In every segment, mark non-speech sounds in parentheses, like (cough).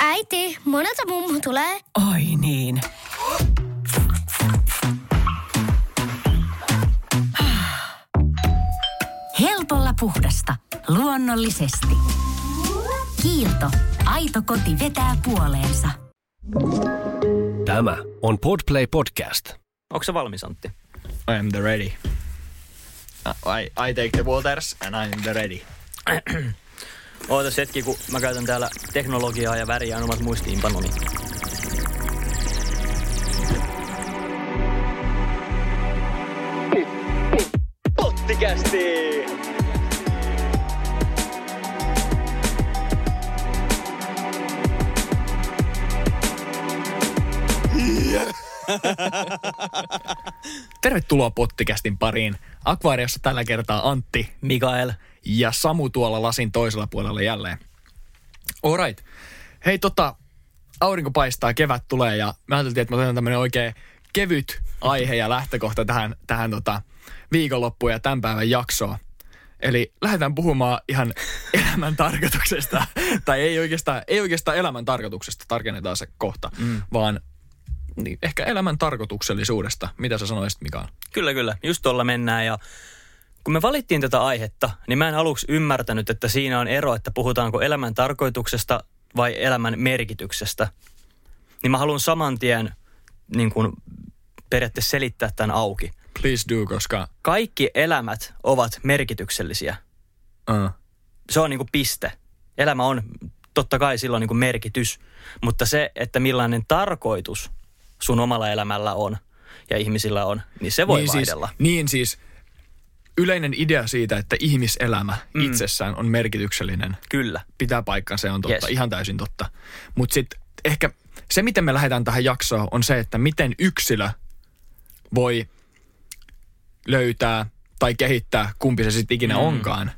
Äiti, monelta mummu tulee? Oi niin. Helpolla puhdasta. Luonnollisesti. Kiilto. Aito koti vetää puoleensa. Tämä on Podplay Podcast. Onko se valmis, Antti? I am the ready. I, I take the waters and I'm the ready. (clears throat) Ootas hetki, kun mä käytän täällä teknologiaa ja väriä omat muistiinpanoni. Pottikästi! Tervetuloa Pottikästin pariin. Akvaariossa tällä kertaa Antti Mikael. Ja Samu tuolla lasin toisella puolella jälleen. Alright. Hei tota, aurinko paistaa, kevät tulee ja mä ajattelin, että mä otan tämmönen oikein kevyt aihe ja lähtökohta tähän, tähän tota viikonloppuun ja tämän päivän jaksoon. Eli lähdetään puhumaan ihan (laughs) elämän tarkoituksesta. tai ei oikeastaan, ei oikeastaan elämän tarkoituksesta, tarkennetaan se kohta, mm. vaan niin, ehkä elämän tarkoituksellisuudesta. Mitä sä sanoisit, Mikael? Kyllä, kyllä. Just tuolla mennään ja kun me valittiin tätä aihetta, niin mä en aluksi ymmärtänyt, että siinä on ero, että puhutaanko elämän tarkoituksesta vai elämän merkityksestä. Niin mä haluan saman tien niin kuin periaatteessa selittää tämän auki. Please do, koska... Kaikki elämät ovat merkityksellisiä. Uh. Se on niin kuin piste. Elämä on totta kai silloin niin kuin merkitys, mutta se, että millainen tarkoitus sun omalla elämällä on ja ihmisillä on, niin se voi niin vaihdella. Siis, niin siis yleinen idea siitä, että ihmiselämä mm. itsessään on merkityksellinen. Kyllä. Pitää paikkaan, se on totta, Yes. ihan täysin totta. Mutta sitten ehkä se, miten me lähdetään tähän jaksoon, on se, että miten yksilö voi löytää tai kehittää, kumpi se sitten ikinä mm. onkaan,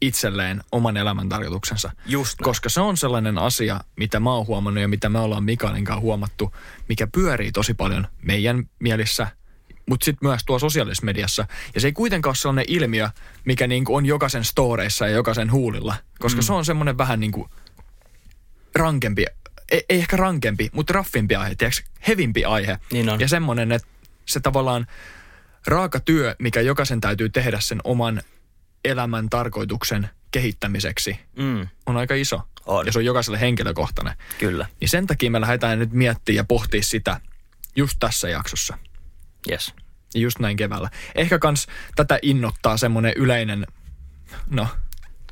itselleen oman elämän tarkoituksensa. Just näin. Koska se on sellainen asia, mitä mä oon huomannut ja mitä me ollaan Mikaelin kanssa huomattu, mikä pyörii tosi paljon meidän mielissä, mutta sitten myös tuo sosiaalisessa mediassa. Ja se ei kuitenkaan ole sellainen ilmiö, mikä niinku on jokaisen storeissa ja jokaisen huulilla, koska mm. se on semmoinen vähän niinku rankempi, ei, ei ehkä rankempi, mutta raffimpi aihe, tiedätkö, hevimpi aihe. Niin on. Ja semmoinen, että se tavallaan raaka työ, mikä jokaisen täytyy tehdä sen oman elämän tarkoituksen kehittämiseksi, Mm, on aika iso. On. Ja se on jokaiselle henkilökohtainen. kyllä. Niin sen takia me lähdetään nyt miettimään ja pohtia sitä just tässä jaksossa. Yes. Just näin keväällä. Ehkä kans tätä innoittaa semmoinen yleinen, no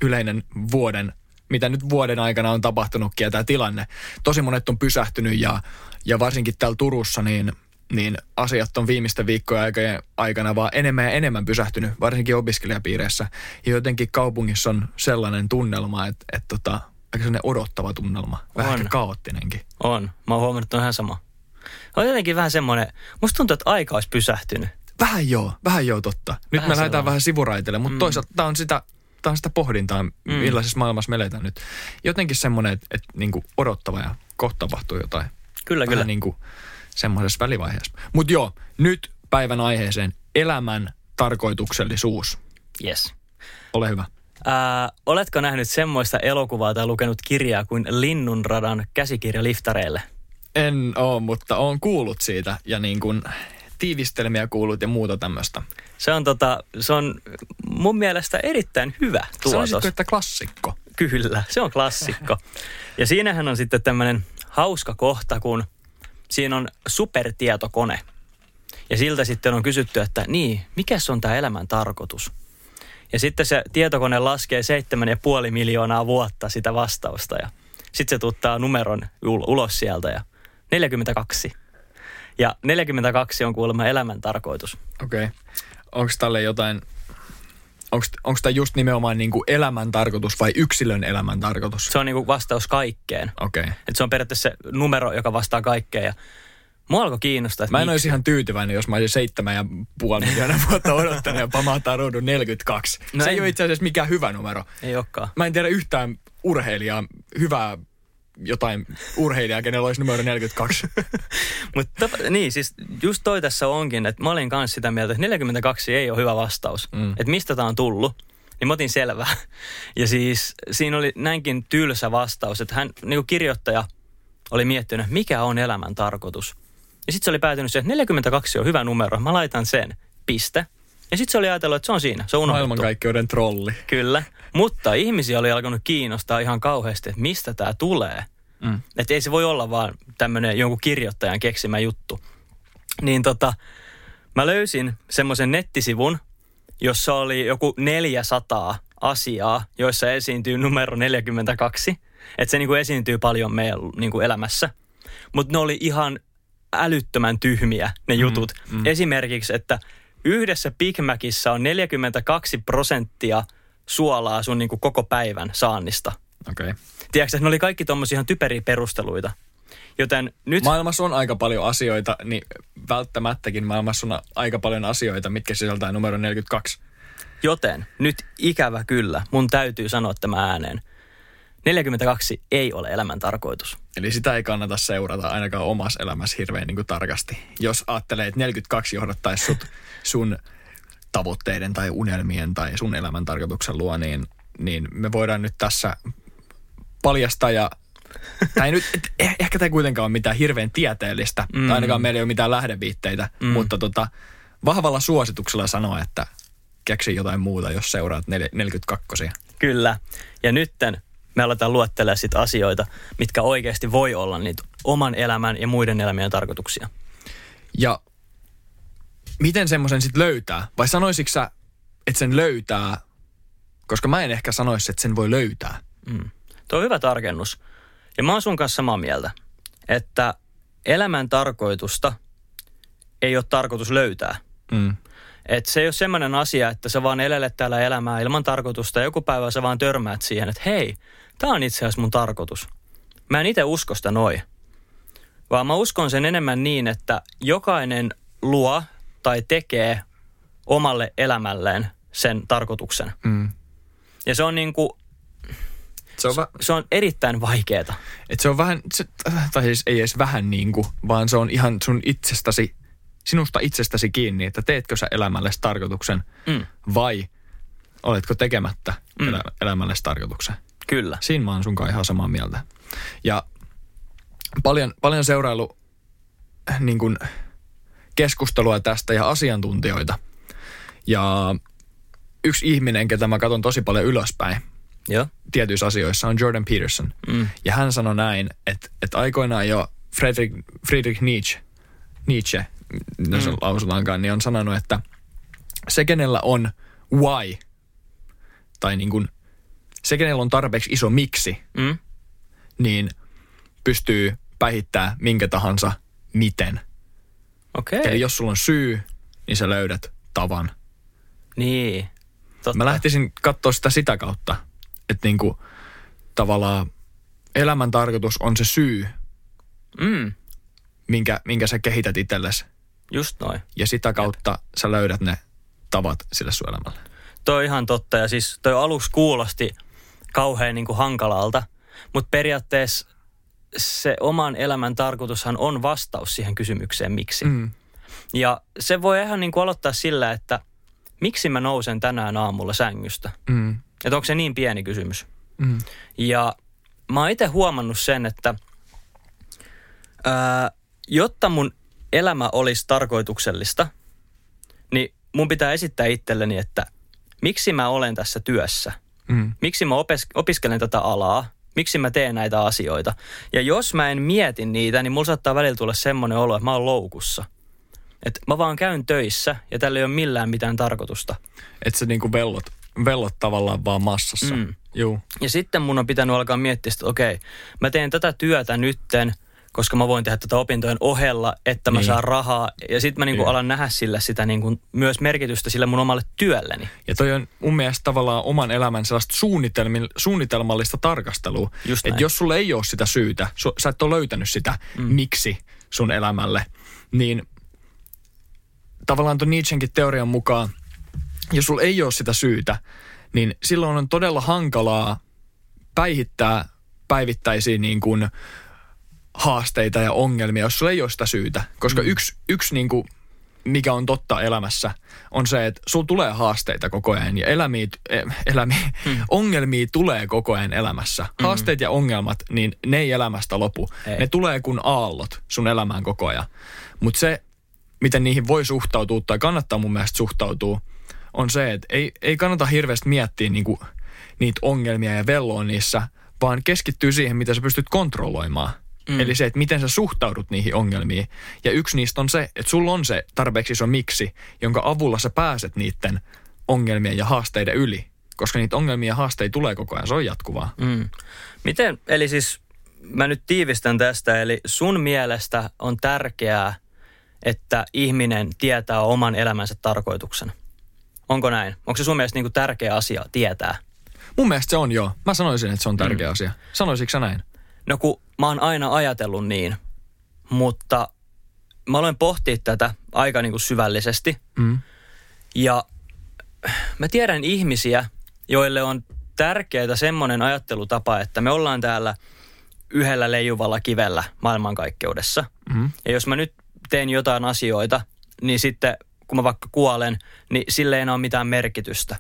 yleinen vuoden, mitä nyt vuoden aikana on tapahtunutkin ja tämä tilanne. Tosi monet on pysähtynyt ja, ja varsinkin täällä Turussa niin, niin asiat on viimeisten viikkojen aikana vaan enemmän ja enemmän pysähtynyt, varsinkin opiskelijapiireissä. Ja jotenkin kaupungissa on sellainen tunnelma, että, että tota, aika sellainen odottava tunnelma, vähän On. kaoottinenkin. On. Mä oon huomannut, että on ihan sama. On jotenkin vähän semmoinen, musta tuntuu, että aika olisi pysähtynyt. Vähän joo, vähän joo totta. Nyt Vähän me lähdetään vähän sivuraiteille, mutta mm. toisaalta tämä on sitä, tää on sitä pohdintaa, mm. millaisessa maailmassa me eletään nyt. Jotenkin semmoinen, että et, niinku odottava ja kohta tapahtuu jotain. Kyllä, vähän kyllä. niinku semmoisessa välivaiheessa. Mutta joo, nyt päivän aiheeseen elämän tarkoituksellisuus. Yes. Ole hyvä. Ää, oletko nähnyt semmoista elokuvaa tai lukenut kirjaa kuin Linnunradan käsikirja liftareille? En oo, mutta oon kuullut siitä ja niin kuin tiivistelmiä kuullut ja muuta tämmöistä. Se on, tota, se on mun mielestä erittäin hyvä tuotos. Sanoisitko, että klassikko? Kyllä, se on klassikko. Ja siinähän on sitten tämmöinen hauska kohta, kun siinä on supertietokone. Ja siltä sitten on kysytty, että niin, mikä on tämä elämän tarkoitus? Ja sitten se tietokone laskee 7,5 miljoonaa vuotta sitä vastausta ja sitten se tuttaa numeron ul- ulos sieltä ja 42. Ja 42 on kuulemma elämän tarkoitus. Okei. Okay. Onko tälle jotain, onko tämä just nimenomaan niinku elämän tarkoitus vai yksilön elämän tarkoitus? Se on niinku vastaus kaikkeen. Okei. Okay. Et se on periaatteessa se numero, joka vastaa kaikkeen. Ja mua alkoi kiinnostaa, että Mä en miksi- olisi ihan tyytyväinen, jos mä olisin seitsemän ja puoli miljoonaa vuotta odottanut ja pamahtaa ruudun 42. No No se en- ei ole itse asiassa mikään hyvä numero. Ei olekaan. Mä en tiedä yhtään urheilijaa, hyvää jotain urheilijaa, kenellä olisi numero 42. (laughs) Mutta niin, siis just toi tässä onkin, että mä olin kanssa sitä mieltä, että 42 ei ole hyvä vastaus. Mm. Että mistä tämä on tullut. Niin mä otin selvää. (laughs) Ja siis siinä oli näinkin tylsä vastaus, että hän, niin kuin kirjoittaja, oli miettinyt, mikä on elämän tarkoitus. Ja sitten se oli päätynyt siihen, että 42 on hyvä numero, mä laitan sen, piste. Ja sitten se oli ajatellut, että se on siinä, se on unohdettu. Maailmankaikkeuden trolli. Kyllä, mutta ihmisiä oli alkanut kiinnostaa ihan kauheasti, että mistä tämä tulee. Mm. Että ei se voi olla vaan tämmöinen jonkun kirjoittajan keksimä juttu. Niin tota, mä löysin semmoisen nettisivun, jossa oli joku 400 asiaa, joissa esiintyy numero 42. Että se niinku esiintyy paljon meidän niinku elämässä. Mutta ne oli ihan älyttömän tyhmiä ne jutut. Mm, mm. Esimerkiksi, että yhdessä Big Macissa on 42 prosenttia suolaa sun niinku koko päivän saannista. Okei. Okay. Tiedätkö, että ne oli kaikki tommosia ihan typeriä perusteluita. Joten nyt... Maailmassa on aika paljon asioita, niin välttämättäkin maailmassa on aika paljon asioita, mitkä sisältää numero 42. Joten nyt ikävä kyllä, mun täytyy sanoa tämä ääneen. 42 ei ole elämän tarkoitus. Eli sitä ei kannata seurata ainakaan omassa elämässä hirveän niin kuin tarkasti. Jos ajattelee, että 42 johdattaisi sut sun tavoitteiden tai unelmien tai sun elämän tarkoituksen luo, niin, niin me voidaan nyt tässä paljastaa ja (laughs) tai nyt, et, eh- ehkä tämä ei kuitenkaan ole mitään hirveän tieteellistä, mm. tai ainakaan meillä ei ole mitään lähdeviitteitä, mm. mutta tota, vahvalla suosituksella sanoa, että keksi jotain muuta, jos seuraat 42. Kyllä. Ja nytten me aletaan luettelemaan sit asioita, mitkä oikeasti voi olla niitä oman elämän ja muiden elämien tarkoituksia. Ja miten semmoisen sitten löytää? Vai sanoisitko sä, että sen löytää, koska mä en ehkä sanoisi, että sen voi löytää. Mm. Tuo on hyvä tarkennus. Ja mä oon sun kanssa samaa mieltä, että elämän tarkoitusta ei ole tarkoitus löytää. Mm. Et se ei ole semmoinen asia, että sä vaan elelet täällä elämää ilman tarkoitusta ja joku päivä sä vaan törmäät siihen, että hei, tää on itse asiassa mun tarkoitus. Mä en itse usko sitä noin. Vaan mä uskon sen enemmän niin, että jokainen luo tai tekee omalle elämälleen sen tarkoituksen. Mm. Ja se on niin kuin, se on, va- se on erittäin vaikeeta. Et se on vähän, se, tai siis ei edes vähän niin kuin, vaan se on ihan sun itsestäsi, sinusta itsestäsi kiinni, että teetkö sä elämällesi tarkoituksen mm. vai oletko tekemättä mm. elä, elämällesi tarkoituksen. Kyllä. Siinä mä oon sunkaan ihan samaa mieltä. Ja paljon, paljon seurailu niin kuin, keskustelua tästä ja asiantuntijoita. Ja yksi ihminen, ketä mä katson tosi paljon ylöspäin Joo. tietyissä asioissa, on Jordan Peterson. Mm. Ja hän sanoi näin, että, että aikoinaan jo Friedrich, Friedrich Nietzsche, Nietzsche, jos mm. lausutaankaan, niin on sanonut, että se, kenellä on why, tai niin kuin, se, kenellä on tarpeeksi iso miksi, mm. niin pystyy päihittää minkä tahansa miten – Okei. Eli jos sulla on syy, niin sä löydät tavan. Niin, totta. Mä lähtisin katsoa sitä sitä kautta, että niinku tavallaan elämän tarkoitus on se syy, mm. minkä, minkä sä kehität itsellesi. Just noin. Ja sitä kautta Jep. sä löydät ne tavat sille sun elämälle. Toi on ihan totta ja siis toi aluksi kuulosti kauhean niin kuin hankalalta, mutta periaatteessa se oman elämän tarkoitushan on vastaus siihen kysymykseen, miksi. Mm. Ja se voi ihan niin kuin aloittaa sillä, että miksi mä nousen tänään aamulla sängystä? Mm. Että onko se niin pieni kysymys? Mm. Ja mä oon itse huomannut sen, että ää, jotta mun elämä olisi tarkoituksellista, niin mun pitää esittää itselleni, että miksi mä olen tässä työssä? Mm. Miksi mä opes- opiskelen tätä alaa? Miksi mä teen näitä asioita? Ja jos mä en mieti niitä, niin mulla saattaa välillä tulla semmoinen olo, että mä oon loukussa. Että mä vaan käyn töissä ja tällä ei ole millään mitään tarkoitusta. Että se niinku vellot, vellot tavallaan vaan massassa. Mm. Juu. Ja sitten mun on pitänyt alkaa miettiä, että okei, mä teen tätä työtä nytten – koska mä voin tehdä tätä opintojen ohella, että mä niin. saan rahaa. Ja sitten mä niinku alan nähdä sillä sitä niinku myös merkitystä sille mun omalle työlleni. Ja toi on mun mielestä tavallaan oman elämän sellaista suunnitelmallista tarkastelua. Että jos sulle ei ole sitä syytä, su, sä et ole löytänyt sitä, mm. miksi sun elämälle, niin tavallaan tuon Nietzschenkin teorian mukaan, jos sulla ei ole sitä syytä, niin silloin on todella hankalaa päihittää päivittäisiä niin kuin haasteita ja ongelmia, jos sulla ei ole sitä syytä. Koska mm. yksi, yksi niin kuin mikä on totta elämässä, on se, että sulla tulee haasteita koko ajan ja elämiä, eh, elämiä hmm. ongelmia tulee koko ajan elämässä. Hmm. Haasteet ja ongelmat, niin ne ei elämästä lopu. Ei. Ne tulee kuin aallot sun elämään koko ajan. Mutta se, miten niihin voi suhtautua tai kannattaa mun mielestä suhtautua, on se, että ei, ei kannata hirveästi miettiä niinku niitä ongelmia ja velloa niissä, vaan keskittyy siihen, mitä sä pystyt kontrolloimaan. Mm. Eli se, että miten sä suhtaudut niihin ongelmiin. Ja yksi niistä on se, että sulla on se tarpeeksi iso miksi, jonka avulla sä pääset niiden ongelmien ja haasteiden yli. Koska niitä ongelmia ja haasteita tulee koko ajan, se on jatkuvaa. Mm. Miten, eli siis mä nyt tiivistän tästä, eli sun mielestä on tärkeää, että ihminen tietää oman elämänsä tarkoituksen. Onko näin? Onko se sun mielestä niin kuin tärkeä asia tietää? Mun mielestä se on joo. Mä sanoisin, että se on tärkeä mm. asia. Sanoisitko sä näin? No kun mä oon aina ajatellut niin, mutta mä aloin pohtia tätä aika niin kuin syvällisesti. Mm. Ja mä tiedän ihmisiä, joille on tärkeää semmoinen ajattelutapa, että me ollaan täällä yhdellä leijuvalla kivellä maailmankaikkeudessa. Mm. Ja jos mä nyt teen jotain asioita, niin sitten kun mä vaikka kuolen, niin sille ei enää ole mitään merkitystä.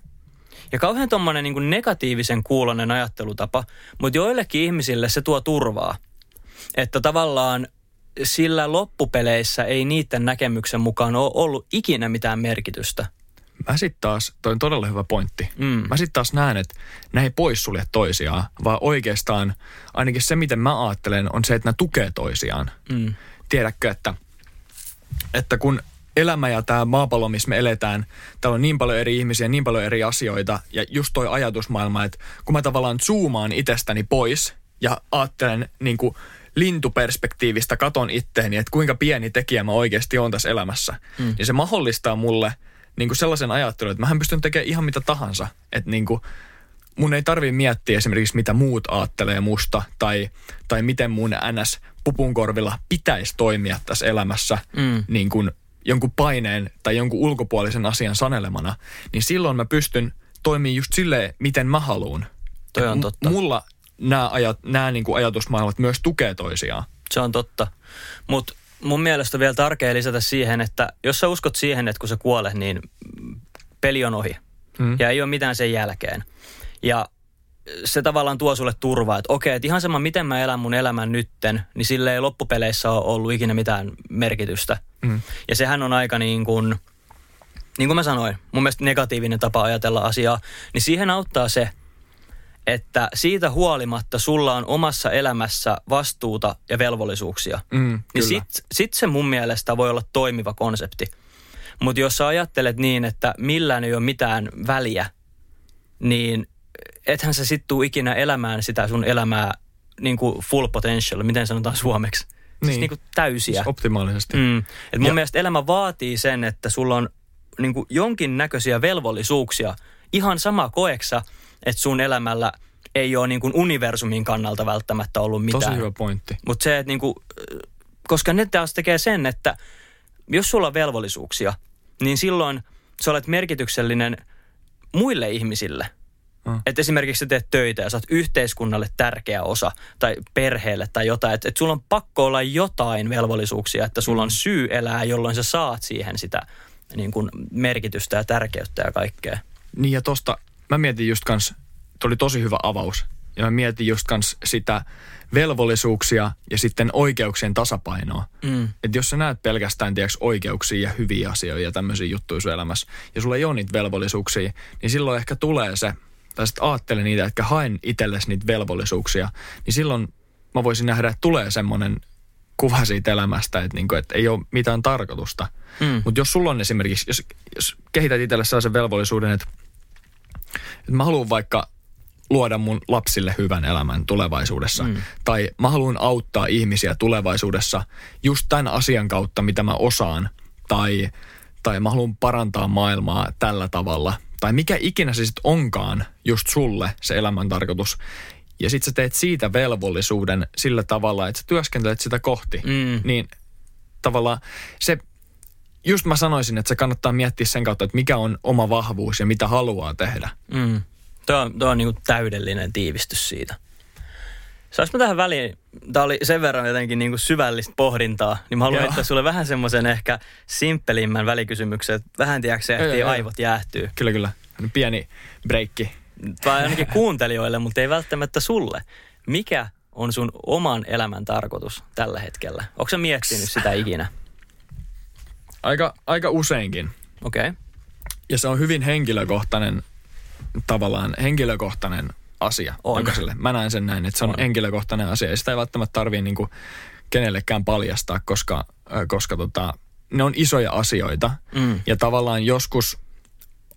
Ja kauhean tuommoinen niin negatiivisen kuulonen ajattelutapa, mutta joillekin ihmisille se tuo turvaa. Että tavallaan sillä loppupeleissä ei niiden näkemyksen mukaan ole ollut ikinä mitään merkitystä. Mä sitten taas, toi on todella hyvä pointti. Mm. Mä sitten taas näen, että ne ei poissulje toisiaan, vaan oikeastaan ainakin se, miten mä ajattelen, on se, että ne tukee toisiaan. Mm. Tiedätkö, että, että kun elämä ja tämä maapallo, missä me eletään, täällä on niin paljon eri ihmisiä, niin paljon eri asioita ja just toi ajatusmaailma, että kun mä tavallaan zoomaan itsestäni pois ja ajattelen niin kuin lintuperspektiivistä, katon itteeni, että kuinka pieni tekijä mä oikeasti on tässä elämässä, mm. niin se mahdollistaa mulle niin kuin sellaisen ajattelun, että mähän pystyn tekemään ihan mitä tahansa, että niin kuin mun ei tarvi miettiä esimerkiksi, mitä muut ajattelee musta tai, tai miten mun NS pupunkorvilla pitäisi toimia tässä elämässä Mm. niin kuin jonkun paineen tai jonkun ulkopuolisen asian sanelemana, niin silloin mä pystyn toimimaan just silleen, miten mä haluan. Toi on totta. M- mulla nämä, ajat, nämä niin kuin ajatusmaailmat myös tukee toisiaan. Se on totta. Mutta mun mielestä on vielä tärkeää lisätä siihen, että jos sä uskot siihen, että kun sä kuolet, niin peli on ohi. Mm. Ja ei ole mitään sen jälkeen. Ja se tavallaan tuo sulle turvaa, että okei, että ihan sama miten mä elän mun elämän nytten, niin sille ei loppupeleissä ole ollut ikinä mitään merkitystä. Mm. Ja sehän on aika niin kuin, niin kuin mä sanoin, mun mielestä negatiivinen tapa ajatella asiaa, niin siihen auttaa se, että siitä huolimatta sulla on omassa elämässä vastuuta ja velvollisuuksia. Mm, Niin sit, sit se mun mielestä voi olla toimiva konsepti. Mutta jos sä ajattelet niin, että millään ei ole mitään väliä, niin ethän sä sit tuu ikinä elämään sitä sun elämää niin kuin full potential, miten sanotaan suomeksi. Niin. Siis Niin. niin kuin täysiä. Siis optimaalisesti. Mm. Et mun Ja- mielestä elämä vaatii sen, että sulla on niin kuin jonkinnäköisiä velvollisuuksia. Ihan sama koeksa, että sun elämällä ei ole niin kuin universumin kannalta välttämättä ollut mitään. Tosi hyvä pointti. Mutta se, että niinku, koska ne taas tekee sen, että jos sulla on velvollisuuksia, niin silloin sä olet merkityksellinen muille ihmisille. Mm. Että esimerkiksi sä teet töitä ja sä oot yhteiskunnalle tärkeä osa tai perheelle tai jotain. Että et sulla on pakko olla jotain velvollisuuksia, että sulla on syy elää, jolloin sä saat siihen sitä niin kuin merkitystä ja tärkeyttä ja kaikkea. Niin ja tosta, mä mietin just kans, toi oli tosi hyvä avaus. Ja mä mietin just kans sitä velvollisuuksia ja sitten oikeuksien tasapainoa. Mm. Että jos sä näet pelkästään tiiäks, oikeuksia ja hyviä asioita ja tämmöisiä juttuja sun elämässä, ja sulla ei ole niitä velvollisuuksia, niin silloin ehkä tulee se, tai sitten ajattele niitä, että haen itsellesi niitä velvollisuuksia, niin silloin mä voisin nähdä, että tulee semmoinen kuva siitä elämästä, että, niinku, että ei ole mitään tarkoitusta. Mm. Mutta jos sulla on esimerkiksi, jos, jos kehität itselle sellaisen velvollisuuden, että, että mä haluan vaikka luoda mun lapsille hyvän elämän tulevaisuudessa. Mm. Tai mä haluan auttaa ihmisiä tulevaisuudessa just tämän asian kautta, mitä mä osaan. Tai, tai mä haluan parantaa maailmaa tällä tavalla. Tai mikä ikinä se sitten onkaan just sulle se elämän tarkoitus. Ja sit sä teet siitä velvollisuuden sillä tavalla, että sä työskentelet sitä kohti. Mm. Niin tavallaan se, just mä sanoisin, että se kannattaa miettiä sen kautta, että mikä on oma vahvuus ja mitä haluaa tehdä. Mm. Tuo on, tuo on niin täydellinen tiivistys siitä. Saanko mä tähän väliin, tämä oli sen verran jotenkin niin kuin syvällistä pohdintaa, niin mä haluan Joo. heittää sulle vähän semmoisen ehkä simppelimmän välikysymyksen, että vähän tiedätkö se ehtii joo. aivot jäähtyy. Kyllä, kyllä. Pieni breikki. Tai ainakin kuuntelijoille, mutta ei välttämättä sulle. Mikä on sun oman elämän tarkoitus tällä hetkellä? Onko sä miettinyt sitä ikinä? Aika, aika useinkin. Okei. Okay. Ja se on hyvin henkilökohtainen, tavallaan henkilökohtainen asia On. jokaiselle. Mä näen sen näin, että se on, On. henkilökohtainen asia ja sitä ei välttämättä tarvii niinku kenellekään paljastaa, koska, koska tota, ne on isoja asioita. Mm. Ja tavallaan joskus,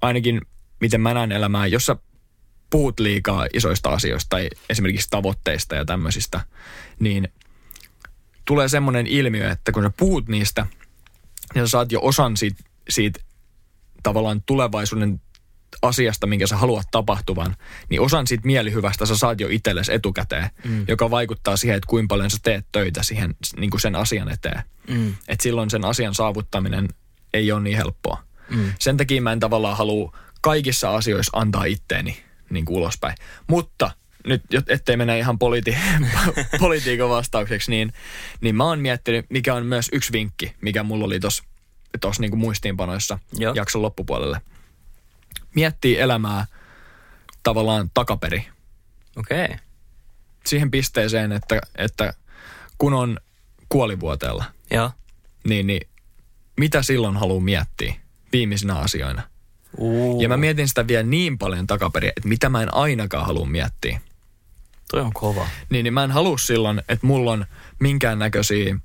ainakin miten mä näen elämää, jos sä puhut liikaa isoista asioista tai esimerkiksi tavoitteista ja tämmöisistä, niin tulee semmoinen ilmiö, että kun sä puhut niistä, niin sä saat jo osan siitä, siitä tavallaan tulevaisuuden asiasta, minkä sä haluat tapahtuvan, niin osan siitä mielihyvästä sä saat jo itsellesi etukäteen, mm. joka vaikuttaa siihen, että kuinka paljon sä teet töitä siihen, niin kuin sen asian eteen. Mm. Että silloin sen asian saavuttaminen ei ole niin helppoa. Mm. Sen takia mä en tavallaan halua kaikissa asioissa antaa itteeni niin kuin ulospäin. Mutta nyt, ettei mennä ihan politi- (laughs) politiikan vastaukseksi, niin, niin mä oon miettinyt, mikä on myös yksi vinkki, mikä mulla oli tuossa tos niin muistiinpanoissa Joo. jakson loppupuolelle. Miettii elämää tavallaan takaperi Okei. Okay. siihen pisteeseen, että, että kun on kuolivuoteella, Joo. niin, niin mitä silloin haluaa miettiä viimeisinä asioina? Uh, Ja mä mietin sitä vielä niin paljon takaperin, että mitä mä en ainakaan halua miettiä. Toi on kova. Niin, niin mä en halua silloin, että mulla on minkäännäköisiä,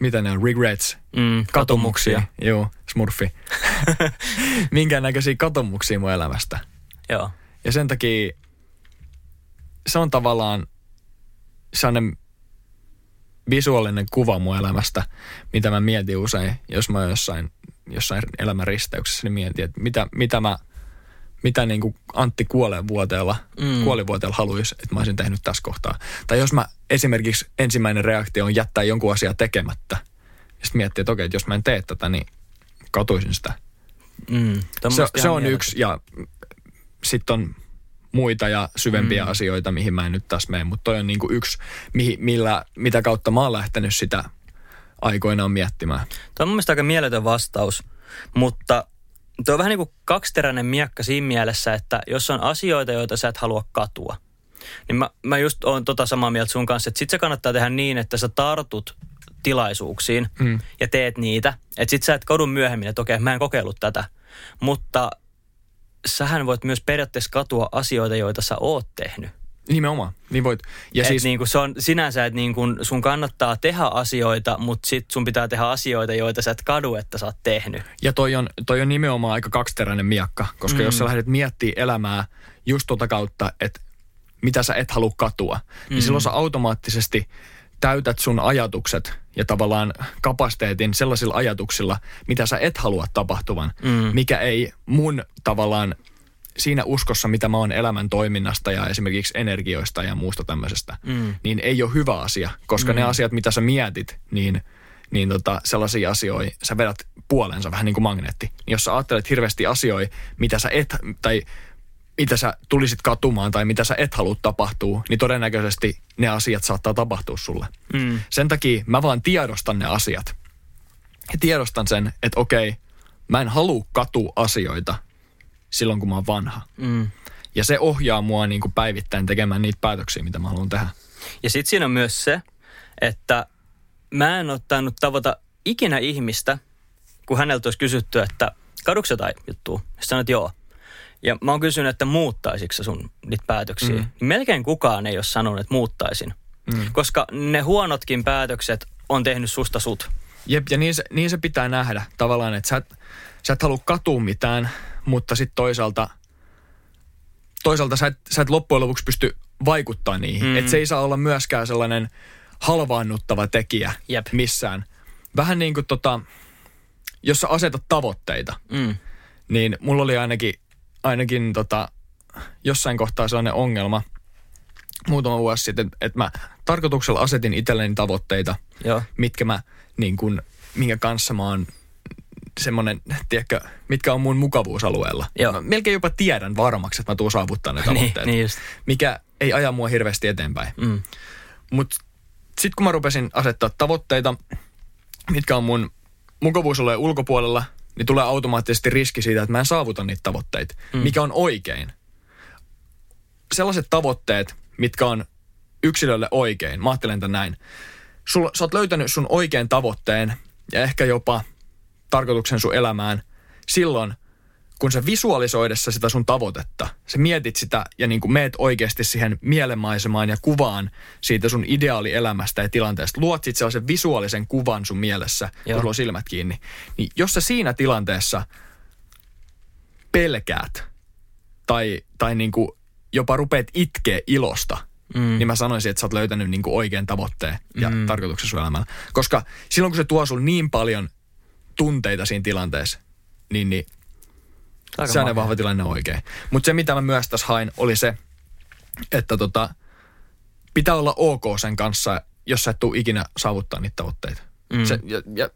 mitä ne on, regrets, Mm, katumuksia. Joo, smurfi. (laughs) minkäännäköisiä katumuksia mun elämästä. Joo. Ja sen takia se on tavallaan sellainen visuaalinen kuva mun elämästä, mitä mä mietin usein, jos mä jossain, jossain elämän risteyksessä, niin mietin, että mitä, mitä mä mitä niin kuin Antti kuolevuoteella, Mm. mm. kuolivuoteella haluaisi, että mä olisin tehnyt tässä kohtaa. Tai jos mä esimerkiksi ensimmäinen reaktio on jättää jonkun asian tekemättä, ja sitten miettii, että okei, että jos mä en tee tätä, niin katuisin sitä. Mm, Se, se on yksi ja sitten on muita ja syvempiä mm. asioita, mihin mä en nyt tässä mene, mutta toi on niinku yksi, mihin, millä, mitä kautta mä oon lähtenyt sitä aikoinaan miettimään. Tuo on mun mielestä aika mieletön vastaus, mutta tuo on vähän niin kuin kaksiteräinen miekka siinä mielessä, että jos on asioita, joita sä et halua katua, niin mä, mä just oon tota samaa mieltä sun kanssa, että sit se kannattaa tehdä niin, että sä tartut tilaisuuksiin Mm. ja teet niitä. Että sit sä et kodun myöhemmin, että okei, mä en kokeillut tätä. Mutta sähän voit myös periaatteessa katua asioita, joita sä oot tehnyt. Nimenomaan, niin voit. Ja Et siis, niin kuin se on sinänsä, että niin kuin sun kannattaa tehdä asioita, mutta sit sun pitää tehdä asioita, joita sä et kadu, että sä oot tehnyt. ja toi on, toi on nimenomaan aika kaksiteräinen miakka, koska mm. jos sä lähdet miettimään elämää just tota kautta, että mitä sä et halua katua, mm. niin silloin sä automaattisesti täytät sun ajatukset ja tavallaan kapasiteetin sellaisilla ajatuksilla, mitä sä et halua tapahtuvan, Mm. mikä ei mun tavallaan siinä uskossa, mitä mä oon elämän toiminnasta ja esimerkiksi energioista ja muusta tämmöisestä, Mm. niin ei ole hyvä asia, koska mm. ne asiat, mitä sä mietit, niin, niin tota, sellaisia asioita sä vedät puolensa vähän niin kuin magneetti. Niin jos sä ajattelet hirveästi asioita, mitä sä et, tai mitä sä tulisit katumaan tai mitä sä et halua tapahtuu, niin todennäköisesti ne asiat saattaa tapahtua sulle. Mm. Sen takia mä vaan tiedostan ne asiat. Ja tiedostan sen, että okei, mä en halua katua asioita silloin, kun mä oon vanha. Mm. Ja se ohjaa mua niin kuin päivittäin tekemään niitä päätöksiä, mitä mä haluan tehdä. Ja sitten siinä on myös se, että mä en ottanut tavata ikinä ihmistä, kun häneltä olisi kysytty, että kadukse jotain juttua? Sitten sanoit, joo. Ja mä oon kysynyt, että muuttaisitko sun niitä päätöksiä? Mm. Niin melkein kukaan ei ole sanonut, että muuttaisin. Mm. Koska ne huonotkin päätökset on tehnyt susta sut. Jep, ja niin se, niin se pitää nähdä tavallaan, että sä et, sä et halua katua mitään, mutta sitten toisaalta, toisaalta sä et, sä et loppujen lopuksi pysty vaikuttaa niihin. Mm. Että se ei saa olla myöskään sellainen halvaannuttava tekijä Jep. missään. Vähän niin kuin tota, jos sä asetat tavoitteita, Mm. niin mulla oli ainakin, ainakin tota, jossain kohtaa sellainen ongelma muutama vuosi sitten, että mä tarkoituksella asetin itselleni tavoitteita, Joo. mitkä mä, niin kun, minkä kanssa mä oon semmoinen, tiedätkö, mitkä on mun mukavuusalueella. Joo. Mä melkein jopa tiedän varmaksi, että mä tuun saavuttaa ne (laughs) Niin, tavoitteet. niin just. Mikä ei aja mua hirveästi eteenpäin. Mm. Mutta sitten kun mä rupesin asettaa tavoitteita, mitkä on mun mukavuusalueen ulkopuolella, niin tulee automaattisesti riski siitä, että mä en saavuta niitä tavoitteita, mm. mikä on oikein. Sellaiset tavoitteet, mitkä on yksilölle oikein, mä ajattelen tämän näin. Sul, sä oot löytänyt sun oikean tavoitteen ja ehkä jopa tarkoituksen sun elämään silloin, kun sä visualisoidessa sitä sun tavoitetta, sä mietit sitä ja niin kuin meet oikeasti siihen mielenmaisemaan ja kuvaan siitä sun ideaalielämästä ja tilanteesta. Luot sit sellaisen visuaalisen kuvan sun mielessä, Joo. Kun sulla on silmät kiinni. Niin jos sä siinä tilanteessa pelkäät tai, tai niin kuin jopa rupeat itkeä ilosta, mm. niin mä sanoisin, että sä oot löytänyt niin kuin oikean tavoitteen ja mm. tarkoituksen sun elämällä. Koska silloin, kun se tuo sulle niin paljon tunteita siinä tilanteessa, niin, niin Aika se on vahva tilanne oikein. Mutta se, mitä mä myös tässä hain, oli se, että tota, pitää olla ok sen kanssa, jos sä et tuu ikinä saavuttaa niitä tavoitteita. Mm. Se, ja, ja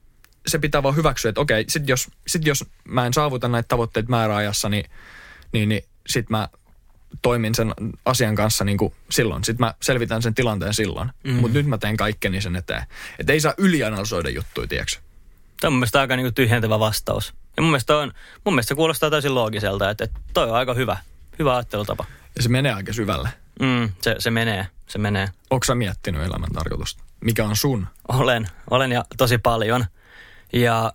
se pitää vaan hyväksyä, että okei, sit jos, sit jos mä en saavuta näitä tavoitteita määräajassa, niin, niin, niin sit mä toimin sen asian kanssa niin kuin silloin. Sitten mä selvitän sen tilanteen silloin. Mm. Mutta nyt mä teen kaikkeni sen eteen. Että ei saa ylianalysoida juttuja, tiedätkö? Tämä on mun aika niinku tyhjentävä vastaus. Ja mun mielestä, on, mun mielestä se kuulostaa täysin loogiselta, että, että toi on aika hyvä, hyvä ajattelutapa. Ja se menee aika syvälle. Mm, se, se menee, se menee. Onko sä miettinyt elämän tarkoitusta? Mikä on sun? Olen, olen ja tosi paljon. Ja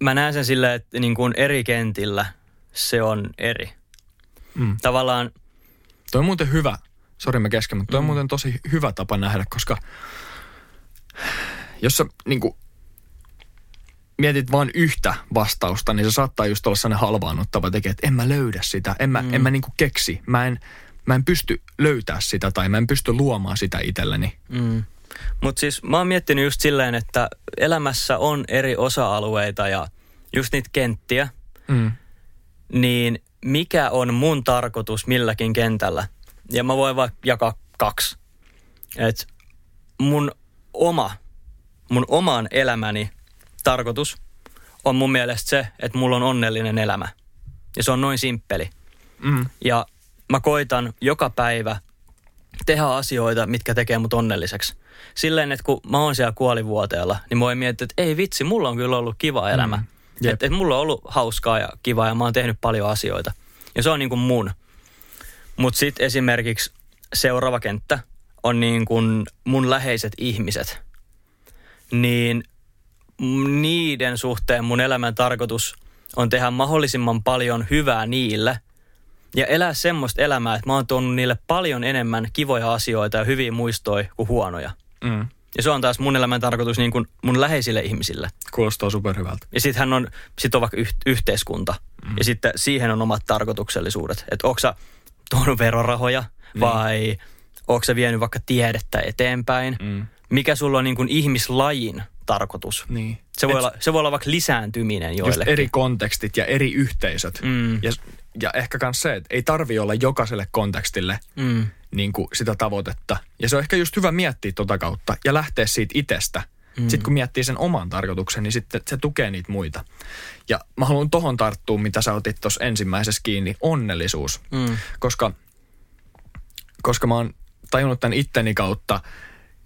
mä näen sen silleen, että niin kuin eri kentillä se on eri. Mm. Tavallaan, Toi on muuten hyvä, sori mä kesken, mutta toi on muuten tosi hyvä tapa nähdä, koska jos sä niin kuin, mietit vain yhtä vastausta, niin se saattaa just olla sellainen halvaannuttava tekijä, että en mä löydä sitä, en mä, mm. en mä niin kuin keksi, mä en, mä en pysty löytää sitä tai mä en pysty luomaan sitä itselleni. mm. mutta siis mä oon miettinyt just silleen, että elämässä on eri osa-alueita ja just niitä kenttiä, Mm. niin mikä on mun tarkoitus milläkin kentällä? Ja mä voin vaikka jakaa kaksi. Et mun oma, mun oman elämäni tarkoitus on mun mielestä se, että mulla on onnellinen elämä. Ja se on noin simppeli. Mm. Ja mä koitan joka päivä tehdä asioita, mitkä tekee mut onnelliseksi. Silleen, että kun mä oon siellä kuolivuoteella, niin mä voin miettiä, että ei vitsi, mulla on kyllä ollut kiva elämä. Mm. Että et mulla on ollut hauskaa ja kivaa ja mä oon tehnyt paljon asioita. Ja se on niin kuin mun. Mutta sitten esimerkiksi seuraava kenttä on niin kuin mun läheiset ihmiset. Niin niiden suhteen mun elämän tarkoitus on tehdä mahdollisimman paljon hyvää niille ja elää semmoista elämää, että mä oon tuonut niille paljon enemmän kivoja asioita ja hyviä muistoja kuin huonoja. Mm. Ja se on taas mun elämän tarkoitus niin kuin mun läheisille ihmisille. Kuulostaa superhyvältä. Ja sitten on, sit on vaikka yh- yhteiskunta. Mm. Ja sitten siihen on omat tarkoituksellisuudet. Että onko sä tuonut verorahoja vai niin. onko sä vienyt vaikka tiedettä eteenpäin. Mm. Mikä sulla on niin kuin ihmislajin tarkoitus. Niin. Se voi, Et- olla, se voi olla vaikka lisääntyminen Just joillekin. eri kontekstit ja eri yhteisöt. Mm. Ja, ja ehkä myös se, että ei tarvi olla jokaiselle kontekstille Mm. niin kuin sitä tavoitetta. Ja se on ehkä just hyvä miettiä tota kautta ja lähteä siitä itsestä. Mm. Sitten kun miettii sen oman tarkoituksen, niin sitten se tukee niitä muita. Ja mä haluan tohon tarttua, mitä sä otit tuossa ensimmäisessä kiinni, onnellisuus. Mm. Koska, koska mä oon tajunnut tämän itteni kautta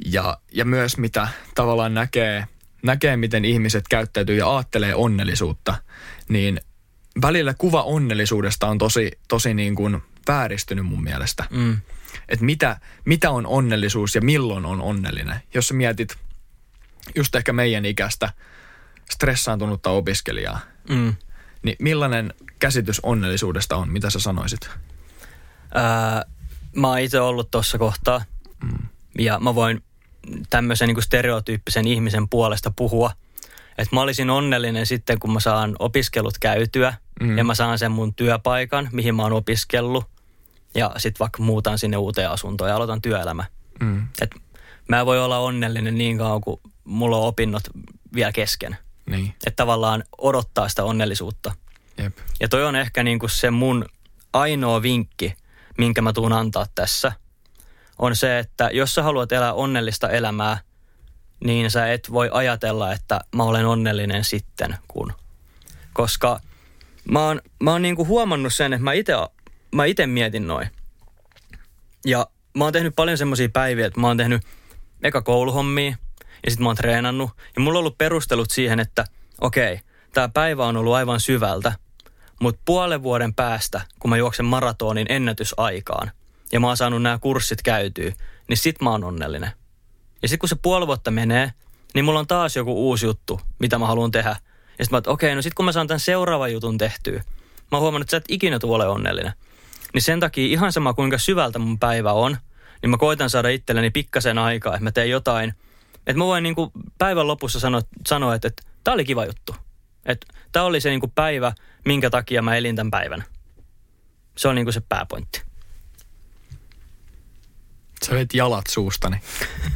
ja, ja myös mitä tavallaan näkee, näkee, miten ihmiset käyttäytyy ja aattelee onnellisuutta, niin välillä kuva onnellisuudesta on tosi, tosi niin kuin vääristynyt mun mielestä. Mm. Että mitä, mitä on onnellisuus ja milloin on onnellinen. Jos sä mietit just ehkä meidän ikäistä stressaantunutta opiskelijaa, Mm. niin millainen käsitys onnellisuudesta on? Mitä sä sanoisit? Ää, mä oon itse ollut tuossa kohtaa mm. ja mä voin tämmöisen niin stereotyyppisen ihmisen puolesta puhua. Että mä olisin onnellinen sitten, kun mä saan opiskelut käytyä mm. ja mä saan sen mun työpaikan, mihin mä oon opiskellut. Ja sitten vaikka muutan sinne uuteen asuntoon ja aloitan työelämä. Mm. Et mä voi olla onnellinen niin kauan, kun mulla on opinnot vielä kesken. Niin, Että tavallaan odottaa sitä onnellisuutta. jep. Ja toi on ehkä niinku se mun ainoa vinkki, minkä mä tuun antaa tässä, on se, että jos sä haluat elää onnellista elämää, niin sä et voi ajatella, että mä olen onnellinen sitten, kun koska mä oon, mä oon niinku huomannut sen, että mä itse mä ite mietin noin. Ja mä oon tehnyt paljon semmoisia päiviä, että mä oon tehnyt eka kouluhommia ja sitten mä oon treenannut. Ja mulla on ollut perustelut siihen, että okei, tämä päivä on ollut aivan syvältä, mutta puolen vuoden päästä, kun mä juoksen maratonin ennätysaikaan ja mä oon saanut nämä kurssit käytyä, niin sit mä oon onnellinen. Ja sitten kun se puoli vuotta menee, niin mulla on taas joku uusi juttu, mitä mä haluan tehdä. Ja sitten mä okei, no sitten kun mä saan tämän seuraavan jutun tehtyä, mä oon huomannut, että sä et ikinä tule onnellinen. Niin sen takia ihan sama kuinka syvältä mun päivä on, niin mä koitan saada itselleni pikkasen aikaa, että mä teen jotain. Että mä voin niinku päivän lopussa sanoa, sanoa että, että tää oli kiva juttu. Että tää oli se niinku päivä, minkä takia mä elin tämän päivän. Se on niinku se pääpointti. Sä veit jalat suustani,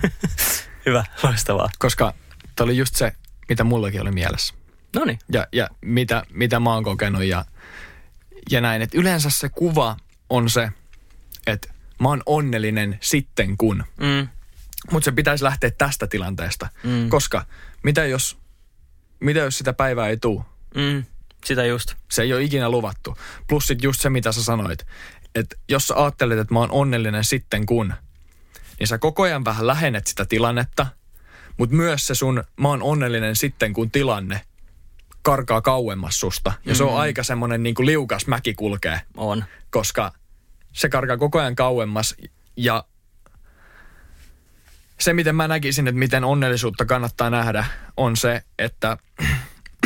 (laughs) Hyvä, loistavaa. koska tämä oli just se, mitä mullakin oli mielessä. No niin. Ja, ja mitä, mitä mä oon kokenut ja, ja näin. Että yleensä se kuva on se, että mä oon onnellinen sitten kun. Mm, Mutta se pitäisi lähteä tästä tilanteesta. Mm. Koska mitä jos, mitä jos sitä päivää ei tule? mm, sitä just. Se ei ole ikinä luvattu. Plus sit just se, mitä sä sanoit. Että jos sä ajattelet, että mä oon onnellinen sitten kun, niin sä koko ajan vähän lähennet sitä tilannetta, mutta myös se sun mä oon onnellinen sitten kun tilanne karkaa kauemmas susta. Ja se on aika semmoinen niin kuin liukas mäki kulkee, On. koska se karkaa koko ajan kauemmas ja se, miten mä näkisin, että miten onnellisuutta kannattaa nähdä, on se, että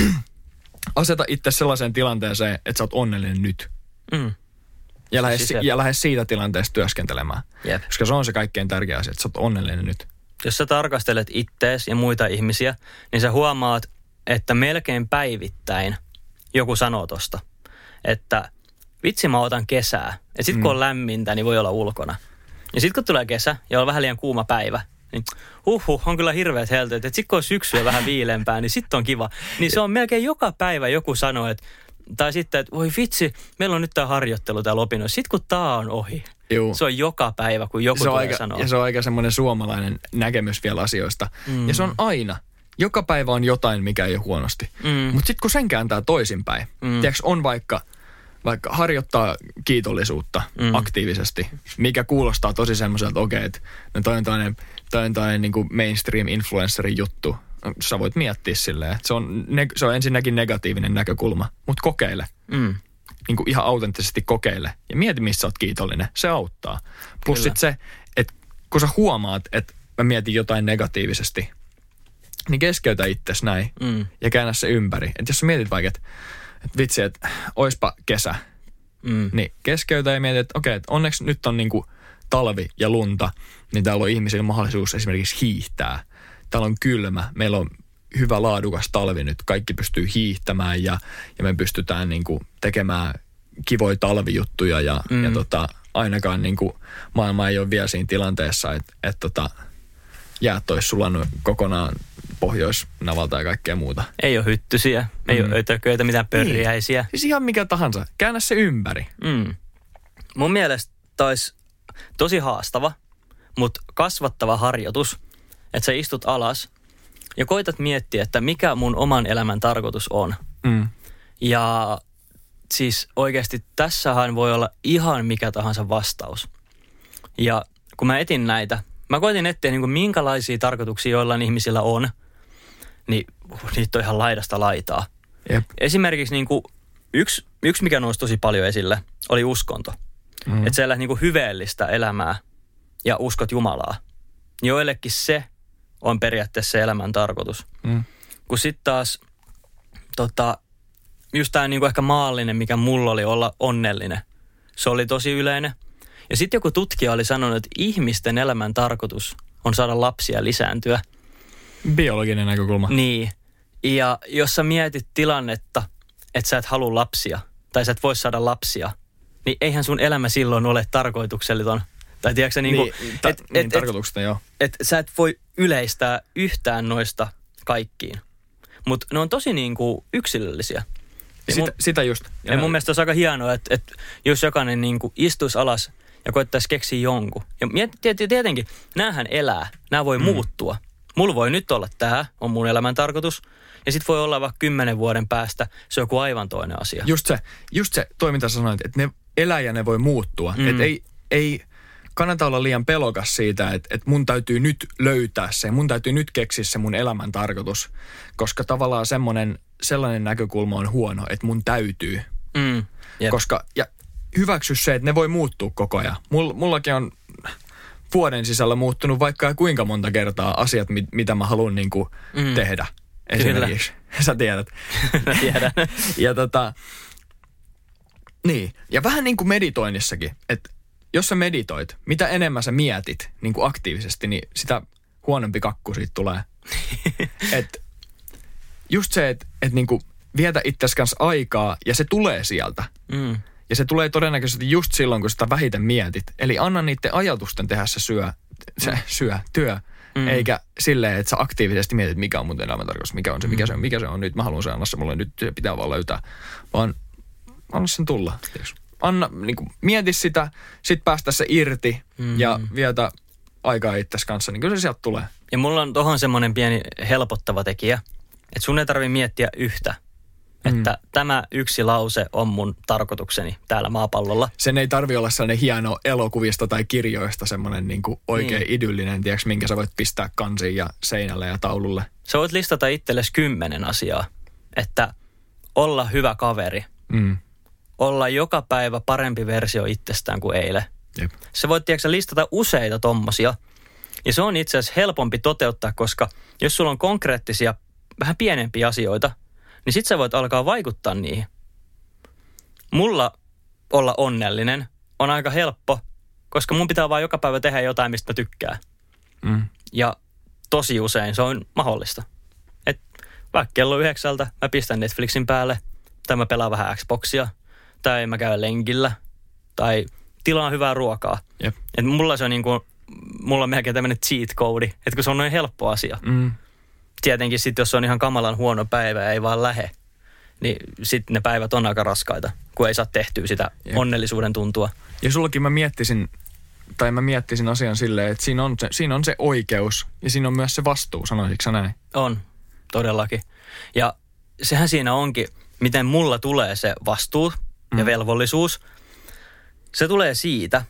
(clears throat) aseta itse sellaiseen tilanteeseen, että sä oot onnellinen nyt. Mm, Ja lähde, Siis ja lähde siitä tilanteesta työskentelemään. jep. Koska se on se kaikkein tärkeä asia, että sä oot onnellinen nyt. Jos sä tarkastelet ittees ja muita ihmisiä, niin sä huomaat, että melkein päivittäin joku sanoo tosta, että vitsi mä otan kesää. Ja sit kun on lämmintä, niin voi olla ulkona. Ja sit kun tulee kesä ja on vähän liian kuuma päivä, niin huhhuh, on kyllä hirveät helteet. Että sit kun on syksyä vähän viilempää, niin sit on kiva. Niin se on melkein joka päivä joku sanoo, että tai sitten, että voi vitsi, meillä on nyt tämä harjoittelu täällä opinnoissa. Sitten kun tämä on ohi, Juu. se on joka päivä, kun joku se on aika, sanoa. ja se on aika semmoinen suomalainen näkemys vielä asioista. Mm. Ja se on aina. Joka päivä on jotain, mikä ei ole huonosti. Mm. Mutta sitten kun sen kääntää toisinpäin, mm. tiedätkö, on vaikka, vaikka harjoittaa kiitollisuutta mm. aktiivisesti, mikä kuulostaa tosi semmoiselta, että okei, että no toi on toinen, toi on toinen niin mainstream influencerin juttu. Sä voit miettiä silleen, että se on, neg- se on ensinnäkin negatiivinen näkökulma, mutta kokeile. Mm. Niin kuin ihan autenttisesti kokeile ja mieti, missä oot kiitollinen. Se auttaa. Plus sit se, että kun sä huomaat, että mä mietin jotain negatiivisesti, niin keskeytä itsesi näin Mm. ja käännä se ympäri. Et jos sä mietit vaikka, että et vitsi, että oispa kesä, Mm. niin keskeytä ja mieti, että okei, että onneksi nyt on niinku talvi ja lunta, niin täällä on ihmisillä mahdollisuus esimerkiksi hiihtää. Täällä on kylmä, meillä on hyvä laadukas talvi nyt, kaikki pystyy hiihtämään ja, ja me pystytään niinku tekemään kivoja talvijuttuja ja, mm. ja tota, ainakaan niinku maailma ei ole vielä siinä tilanteessa, että et tota, jäät olisi sulannut kokonaan pohjoisnavalta ja kaikkea muuta. Ei ole hyttysiä, ei Mm. ole ötököitä, mitään pörjäisiä. Siis ihan mikä tahansa. Käännä se ympäri. Mm. Mun mielestä taisi tosi haastava, mutta kasvattava harjoitus, että sä istut alas ja koitat miettiä, että mikä mun oman elämän tarkoitus on. Mm. Ja siis oikeasti tässähän voi olla ihan mikä tahansa vastaus. Ja kun mä etin näitä, mä koitin etsiä niin kuin minkälaisia tarkoituksia joillain ihmisillä on, niin uh, niitä on ihan laidasta laitaa. Jep. Esimerkiksi niin kuin yksi, yksi, mikä nousi tosi paljon esille, oli uskonto. Mm. Että sä elät niin kuin hyveellistä elämää ja uskot Jumalaa. Joillekin se on periaatteessa se elämän tarkoitus. Mm. Kun sitten taas tota, just tämä niinku ehkä maallinen, mikä mulla oli olla onnellinen. Se oli tosi yleinen. Ja sitten joku tutkija oli sanonut, että ihmisten elämän tarkoitus on saada lapsia lisääntyä. Biologinen näkökulma. Niin. Ja jos sä mietit tilannetta, että sä et halua lapsia, tai sä et voi saada lapsia, niin eihän sun elämä silloin ole tarkoitukselliton. Tai tiedätkö niinku, niin, ta- et, niin et, et, tarkoituksesta, joo. et sä et voi yleistää yhtään noista kaikkiin. Mutta ne on tosi niinku yksilöllisiä. Ja Sitä, mun, sitä just. ja mun mielestä olisi aika hienoa, että, että jos jokainen niinku istuisi alas ja koettaisi keksiä jonkun. Ja tietenkin, näähän elää, nämä voi mm. muuttua. Mulla voi nyt olla tämä, on mun elämän tarkoitus. Ja sitten voi olla vaikka kymmenen vuoden päästä se on joku aivan toinen asia. Just se, just se toiminta sanoit, että ne elää ja ne voi muuttua. Mm. Että ei, ei kannata olla liian pelokas siitä, että, että mun täytyy nyt löytää se, mun täytyy nyt keksiä se mun elämän tarkoitus. Koska tavallaan semmoinen, sellainen näkökulma on huono, että mun täytyy. Mm. Jep. Koska, ja hyväksy se, että ne voi muuttua koko ajan. Mull, mullakin on vuoden sisällä muuttunut vaikka kuinka monta kertaa asiat, mit, mitä mä haluan niin kuin Mm. tehdä. Esimerkiksi. (laughs) Sä tiedät. (laughs) Mä tiedän. Ja tota, niin. Ja vähän niin kuin meditoinnissakin, että jos sä meditoit, mitä enemmän sä mietit niin kuin aktiivisesti, niin sitä huonompi kakku siitä tulee. (laughs) et just se, että et niin kuin vietä itsesi kanssa aikaa ja se tulee sieltä. Mm. Ja se tulee todennäköisesti just silloin, kun sitä vähiten mietit. Eli anna niiden ajatusten tehdä se syö, se syö, työ. Mm. Eikä silleen, että sä aktiivisesti mietit, mikä on mun elämän tarkoitus, mikä on se, mikä se on, mikä se on nyt. Mä haluan se anna se mulle nyt, se pitää vaan löytää. Vaan anna sen tulla. tiiäks. Anna, niin kuin, mieti sitä, sit päästä se irti mm. ja vietä aikaa itsesi kanssa, niin kyllä se sieltä tulee. Ja mulla on tohon semmoinen pieni helpottava tekijä, että sun ei tarvi miettiä yhtä. Että tämä yksi lause on mun tarkoitukseni täällä maapallolla. Sen ei tarvi olla sellainen hieno elokuvista tai kirjoista semmoinen niin kuin oikein Niin. idyllinen, tiedätkö, minkä sä voit pistää kansiin ja seinälle ja taululle. Sä voit listata itsellesi kymmenen asiaa, että olla hyvä kaveri, Mm. Olla joka päivä parempi versio itsestään kuin eilen. Jep. Sä voit tiedätkö, listata useita tommosia. Ja se on itse asiassa helpompi toteuttaa, koska jos sulla on konkreettisia, vähän pienempiä asioita, niin sit sä voit alkaa vaikuttaa niihin. Mulla olla onnellinen on aika helppo, koska mun pitää vaan joka päivä tehdä jotain, mistä mä tykkään. Mm. Ja tosi usein se on mahdollista. Et vaikka kello yhdeksältä mä pistän Netflixin päälle, tai mä pelaan vähän Xboxia, tai mä käyn lenkillä, tai tilaan hyvää ruokaa. Jep. Et mulla se on niin kuin, mulla on melkein tämmöinen cheat code, että kun se on noin helppo asia. Mm. Tietenkin sitten, jos on ihan kamalan huono päivä ja ei vaan lähe, niin sitten ne päivät on aika raskaita, kun ei saa tehtyä sitä Jep. onnellisuuden tuntua. Ja sullakin mä miettisin, tai mä miettisin asian silleen, että siinä on, se, siinä on se oikeus ja siinä on myös se vastuu, sanoisitko näin? On, todellakin. Ja sehän siinä onkin, miten mulla tulee se vastuu ja velvollisuus. Se tulee siitä,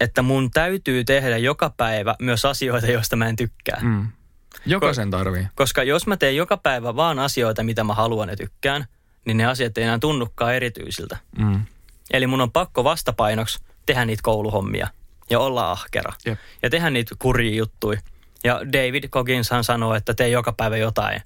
että mun täytyy tehdä joka päivä myös asioita, joista mä en tykkää. Mm. Jokaisen tarvii. Koska jos mä teen joka päivä vaan asioita, mitä mä haluan ja tykkään, niin ne asiat ei enää tunnukaan erityisiltä. Mm. Eli mun on pakko vastapainoksi tehdä niitä kouluhommia ja olla ahkera. Jep. Ja tehdä niitä kurjia juttuja. Ja David Cogginshan sanoo, että tee joka päivä jotain,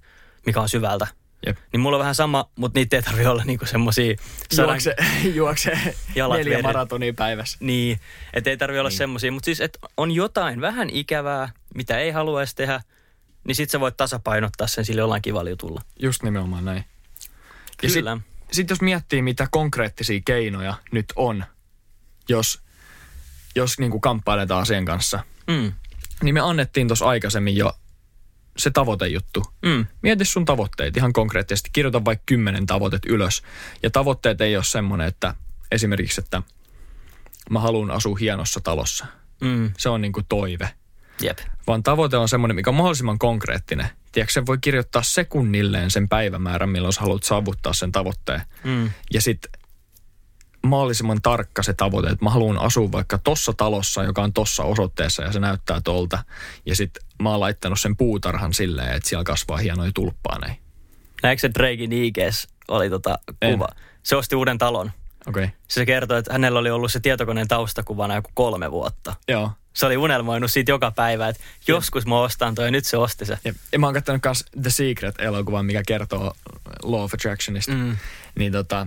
mikä on syvältä. Jep. Niin mulla on vähän sama, mutta niitä ei tarvitse olla niinku semmosia sadan... Juokse, (laughs) juokse Jalat neljä veren. maratonia päivässä. Niin, että ei tarvitse olla niin. semmosia. Mutta siis, että on jotain vähän ikävää, mitä ei haluaisi tehdä, niin sit sä voit tasapainottaa sen sille jollain kivalla jutulla. Just nimenomaan näin. Ja sit, Kyllä. sit jos miettii, mitä konkreettisia keinoja nyt on, jos, jos niin kuin kamppailetaan asian kanssa, Mm. niin me annettiin tuossa aikaisemmin jo se tavoitejuttu. Mm. Mieti sun tavoitteet ihan konkreettisesti. Kirjoita vaikka kymmenen tavoitet ylös. Ja tavoitteet ei ole semmoinen, että esimerkiksi, että mä haluan asua hienossa talossa. Mm. Se on niin kuin toive. Jep. Vaan tavoite on semmoinen, mikä on mahdollisimman konkreettinen. Tiedätkö, se voi kirjoittaa sekunnilleen sen päivämäärän, milloin sä haluat saavuttaa sen tavoitteen. Mm. Ja sitten mahdollisimman tarkka se tavoite, että mä haluan asua vaikka tossa talossa, joka on tossa osoitteessa ja se näyttää tolta. Ja sitten mä oon laittanut sen puutarhan silleen, että siellä kasvaa hienoja tulppaaneja. Näetkö se Drakein IGs oli tota En. kuva? Se osti uuden talon. Okei. Okay. Se kertoi, että hänellä oli ollut se tietokoneen taustakuvana joku kolme vuotta. Joo. Se oli unelmoinut siitä joka päivä, että joskus mä ostan toi ja nyt se osti se. Ja, ja mä oon katsonut myös The Secret-elokuvan, mikä kertoo Law of Attractionista. Mm. Niin tota,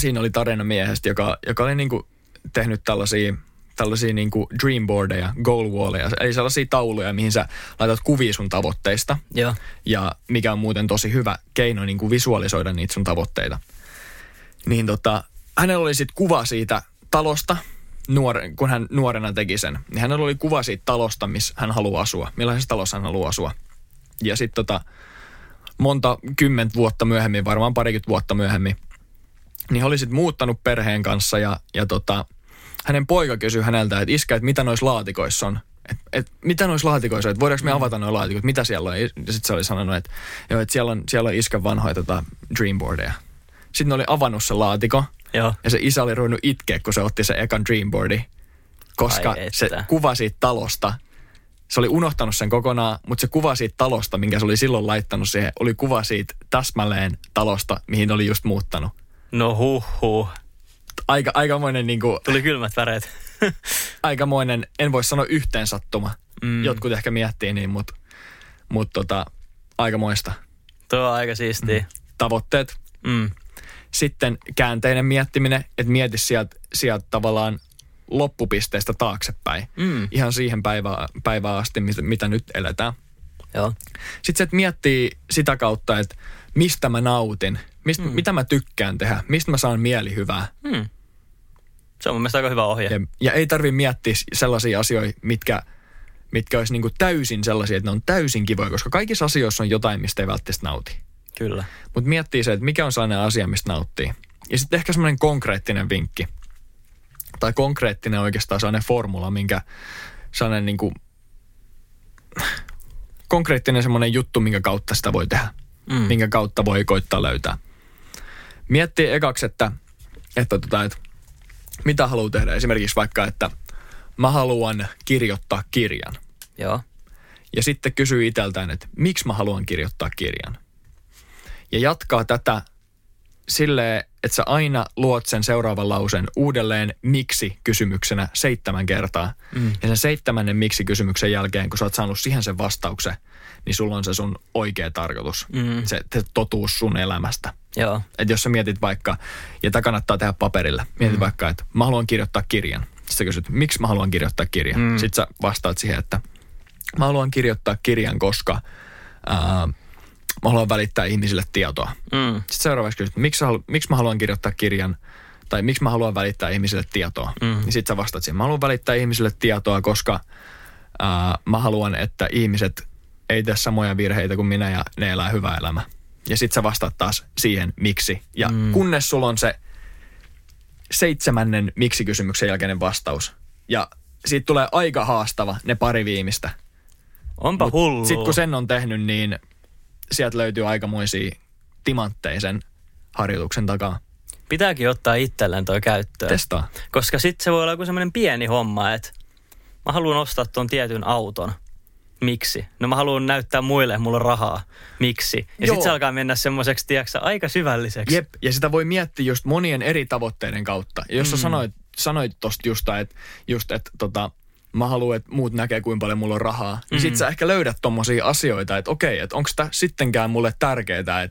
siinä oli tarina miehestä, joka, joka oli niinku tehnyt tällaisia, tällaisia niinku dreamboardeja, goal walleja, eli sellaisia tauluja, mihin sä laitat kuvia sun tavoitteista. Joo. Ja mikä on muuten tosi hyvä keino niinku visualisoida niitä sun tavoitteita. Niin tota, hänellä oli sitten kuva siitä talosta, nuore, kun hän nuorena teki sen. Niin hänellä oli kuva siitä talosta, missä hän haluaa asua. Millaisessa talossa hän haluaa asua. Ja sitten tota, monta kymmentä vuotta myöhemmin, varmaan parikymmentä vuotta myöhemmin, niin he oli sitten muuttanut perheen kanssa ja, ja tota, hänen poika kysyi häneltä, että iskä, että mitä noissa laatikoissa on, että et, mitä noissa laatikoissa on, että voidaanko me avata nuo laatikot, mitä siellä on. Ja sitten se oli sanonut, että, joo, että siellä, on, siellä on iskän vanhoja tota, dreamboardeja. Sitten ne oli avannut se laatiko Joo. ja se isä oli ruvennut itkeä, kun se otti se ekan dreamboardi, koska se kuva siitä talosta, se oli unohtanut sen kokonaan, mutta se kuva siitä talosta, minkä se oli silloin laittanut siihen, oli kuva siitä täsmälleen talosta, mihin oli just muuttanut. No huh huh. Aika, aikamoinen, niin kuin, Tuli kylmät väreet. (laughs) aikamoinen, en voi sanoa yhteensattuma. Mm. Mm. Jotkut ehkä miettii niin, mutta mut tota, aikamoista. Tuo on aika siistiä. Tavoitteet. Mm. Sitten käänteinen miettiminen, että mieti sieltä, sieltä tavallaan loppupisteestä taaksepäin. Mm. Ihan siihen päivään, päivään asti, mitä, mitä nyt eletään. Joo. Sitten se, että miettii sitä kautta, että mistä mä nautin, mistä, mm. mitä mä tykkään tehdä, mistä mä saan mielihyvää. Mm. Se on mun mielestä aika hyvä ohje. Ja, ja ei tarvi miettiä sellaisia asioita, mitkä, mitkä olisi niinku täysin sellaisia, että ne on täysin kivoja, koska kaikissa asioissa on jotain, mistä ei välttämättä nauti. Kyllä. Mutta miettii se, että mikä on sellainen asia, mistä nauttii. Ja sitten ehkä semmoinen konkreettinen vinkki. Tai konkreettinen oikeastaan sellainen formula, minkä sellainen niinku, konkreettinen semmoinen juttu, minkä kautta sitä voi tehdä. Mm. Minkä kautta voi koittaa löytää. Miettii ekaksi, että, että, tota, että mitä haluaa tehdä. Esimerkiksi vaikka, että mä haluan kirjoittaa kirjan. Joo. Ja sitten kysyy itseltään, että miksi mä haluan kirjoittaa kirjan. Ja jatkaa tätä silleen, että sä aina luot sen seuraavan lauseen uudelleen miksi-kysymyksenä seitsemän kertaa. Mm. Ja sen seitsemännen miksi-kysymyksen jälkeen, kun sä oot saanut siihen sen vastauksen, niin sulla on se sun oikea tarkoitus. Mm. Se, se totuus sun elämästä. Joo. Että jos sä mietit vaikka, ja tämä kannattaa tehdä paperille, mietit mm. vaikka, että mä haluan kirjoittaa kirjan. Sitten sä kysyt, miksi mä haluan kirjoittaa kirjan. Mm. Sitten sä vastaat siihen, että mä haluan kirjoittaa kirjan, koska ää, mä haluan välittää ihmisille tietoa. Mm. Sitten seuraavaksi kysyt, miksi, halu, miksi mä haluan kirjoittaa kirjan, tai miksi mä haluan välittää ihmisille tietoa. Mm. Niin sitten sä vastaat siihen, mä haluan välittää ihmisille tietoa, koska ää, mä haluan, että ihmiset ei tee samoja virheitä kuin minä ja ne elää hyvää elämää. Ja sitten sä vastaat taas siihen, miksi. Ja mm. kunnes sulla on se seitsemännen miksi-kysymyksen jälkeinen vastaus. Ja siitä tulee aika haastava ne pari viimeistä. Onpa Mut hullu. Sitten kun sen on tehnyt, niin sieltä löytyy aikamoisia timantteja sen harjoituksen takaa. Pitääkin ottaa itselleen toi käyttöön. Testaa. Koska sitten se voi olla joku semmoinen pieni homma, että mä haluan ostaa tuon tietyn auton. Miksi? No mä haluan näyttää muille, että mulla on rahaa. Miksi? Ja sitten se alkaa mennä semmoiseksi, tiedätkö, aika syvälliseksi. Jep, ja sitä voi miettiä just monien eri tavoitteiden kautta. Ja jos mm. sä sanoit, sanoit tosta just, että, just, että tota, mä haluan, että muut näkee, kuinka paljon mulla on rahaa, niin Mm. sit sä ehkä löydät tommosia asioita, että okei, että onko tämä sittenkään mulle tärkeää, että mä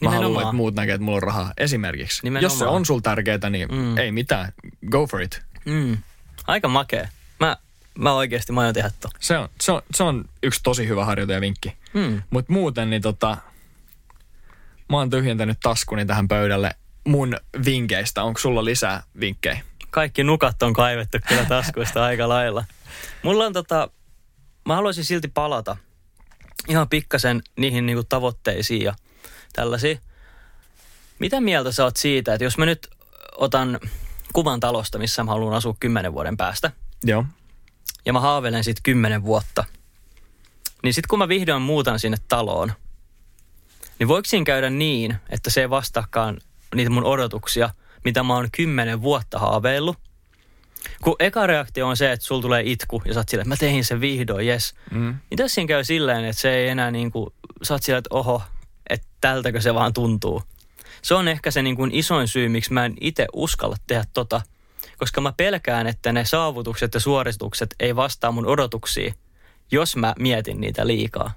Nimenomaan. haluan, että muut näkee, että mulla on rahaa. Esimerkiksi. Nimenomaan. Jos se on sul tärkeää, niin mm. ei mitään. Go for it. Mm. Aika makea. Mä, mä oikeasti mä aion tehdä to. Se on, se on, se on yksi tosi hyvä harjoite ja vinkki. Mm. Mutta muuten, niin tota, mä oon tyhjentänyt taskuni tähän pöydälle mun vinkkeistä. Onko sulla lisää vinkkejä? Kaikki nukat on kaivettu kyllä taskuista aika lailla. Mulla on tota, mä haluaisin silti palata ihan pikkasen niihin niinku tavoitteisiin ja tällaisia. Mitä mieltä sä oot siitä, että jos mä nyt otan kuvan talosta, missä mä haluan asua kymmenen vuoden päästä, Joo. Ja mä haaveilen siitä kymmenen vuotta, niin sitten kun mä vihdoin muutan sinne taloon, niin voiko siinä käydä niin, että se ei vastaakaan niitä mun odotuksia, mitä mä oon kymmenen vuotta haaveillut? Kun eka reaktio on se, että sulla tulee itku ja sä oot silleen, että mä tein sen vihdoin, jes. Mm. Niin tässä siinä käy silleen, että se ei enää niin kuin, sä oot silleen, että oho, että tältäkö se vaan tuntuu. Se on ehkä se niin kuin isoin syy, miksi mä en itse uskalla tehdä tota, koska mä pelkään, että ne saavutukset ja suoritukset ei vastaa mun odotuksiin, jos mä mietin niitä liikaa.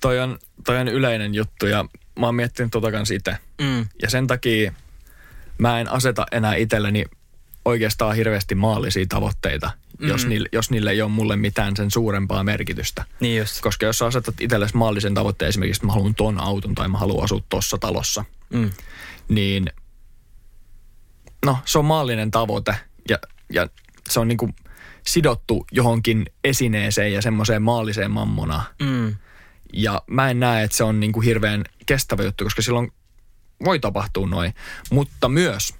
Toi on, toi on yleinen juttu ja mä oon miettinyt tota kans itse. Mm. Ja sen takia mä en aseta enää itselleni oikeastaan hirveästi maallisia tavoitteita, mm. jos, niille, jos niille ei ole mulle mitään sen suurempaa merkitystä. Niin just. Koska jos sä asetat itsellesi maallisen tavoitteen, esimerkiksi että mä haluan ton auton tai mä haluan asua tossa talossa, Mm. niin no se on maallinen tavoite ja, ja se on niinku sidottu johonkin esineeseen ja semmoiseen maalliseen mammonaan. Mm. Ja mä en näe, että se on niinku hirveän kestävä juttu, koska silloin voi tapahtua noin. Mutta myös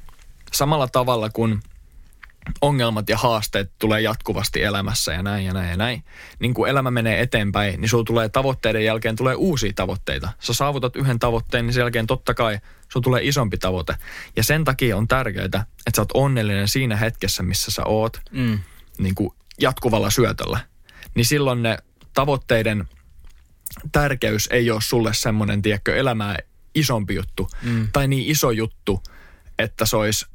samalla tavalla kuin ongelmat ja haasteet tulee jatkuvasti elämässä ja näin ja näin ja näin. Niin kun elämä menee eteenpäin, niin sulla tulee tavoitteiden jälkeen tulee uusia tavoitteita. Sä saavutat yhden tavoitteen, niin sen jälkeen totta kai sulla tulee isompi tavoite. Ja sen takia on tärkeää, että sä oot onnellinen siinä hetkessä, missä sä oot Mm. niin jatkuvalla syötöllä. Niin silloin ne tavoitteiden tärkeys ei ole sulle semmoinen, tiedätkö, elämää isompi juttu. Mm. Tai niin iso juttu, että se olisi,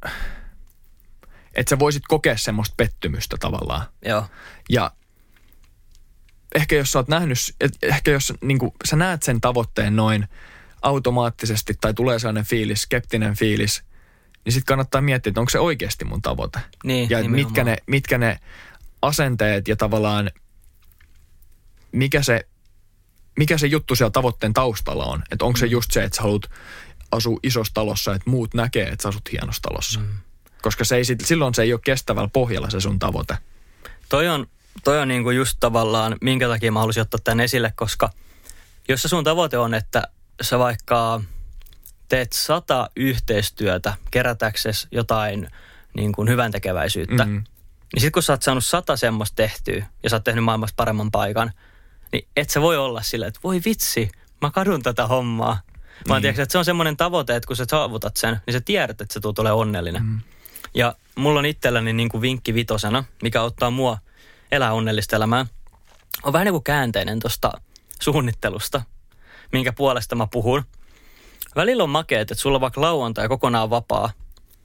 että sä voisit kokea semmoista pettymystä tavallaan. Joo. Ja ehkä jos sä oot nähnyt, ehkä jos niin kuin, sä näet sen tavoitteen noin automaattisesti tai tulee sellainen fiilis, skeptinen fiilis, niin sitten kannattaa miettiä, että onko se oikeasti mun tavoite. Niin, ja mitkä ne, mitkä ne asenteet ja tavallaan mikä se, mikä se juttu siellä tavoitteen taustalla on. Että onko se just se, että sä haluat asua isossa talossa, että muut näkee, että sä asut hienossa talossa. Mm. Koska se ei, sit- silloin se ei ole kestävällä pohjalla se sun tavoite. Toi on, toi on niinku just tavallaan, minkä takia mä halusin ottaa tämän esille, koska jos se sun tavoite on, että sä vaikka teet sata yhteistyötä kerätäksesi jotain niin kuin hyvän tekeväisyyttä, Mm. mm. niin sitten kun sä oot saanut sata semmoista tehtyä ja sä oot tehnyt maailmasta paremman paikan, niin et sä voi olla silleen, että voi vitsi, mä kadun tätä hommaa. Vaan Niin. niin. että se on semmoinen tavoite, että kun sä saavutat sen, niin sä tiedät, että sä tulet olemaan onnellinen. Mm. Ja mulla on itselläni niin kuin vinkki vitosena, mikä auttaa mua elää onnellista elämää. On vähän niin kuin käänteinen tuosta suunnittelusta, minkä puolesta mä puhun. Välillä on makeet, että sulla on vaikka lauantai kokonaan vapaa,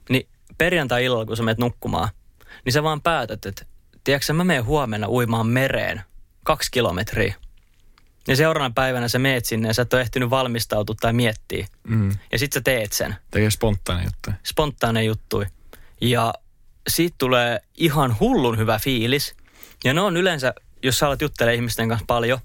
niin perjantai-illalla, kun sä menet nukkumaan, niin sä vaan päätät, että tiedätkö mä menen huomenna uimaan mereen kaksi kilometriä. Ja seuraavana päivänä sä meet sinne ja sä et ole ehtinyt valmistautua tai miettiä. Mm. Ja sit sä teet sen Tekee spontaani juttu. spontaane juttui. Ja siitä tulee ihan hullun hyvä fiilis. Ja ne on yleensä, jos sä alat juttelemaan ihmisten kanssa paljon,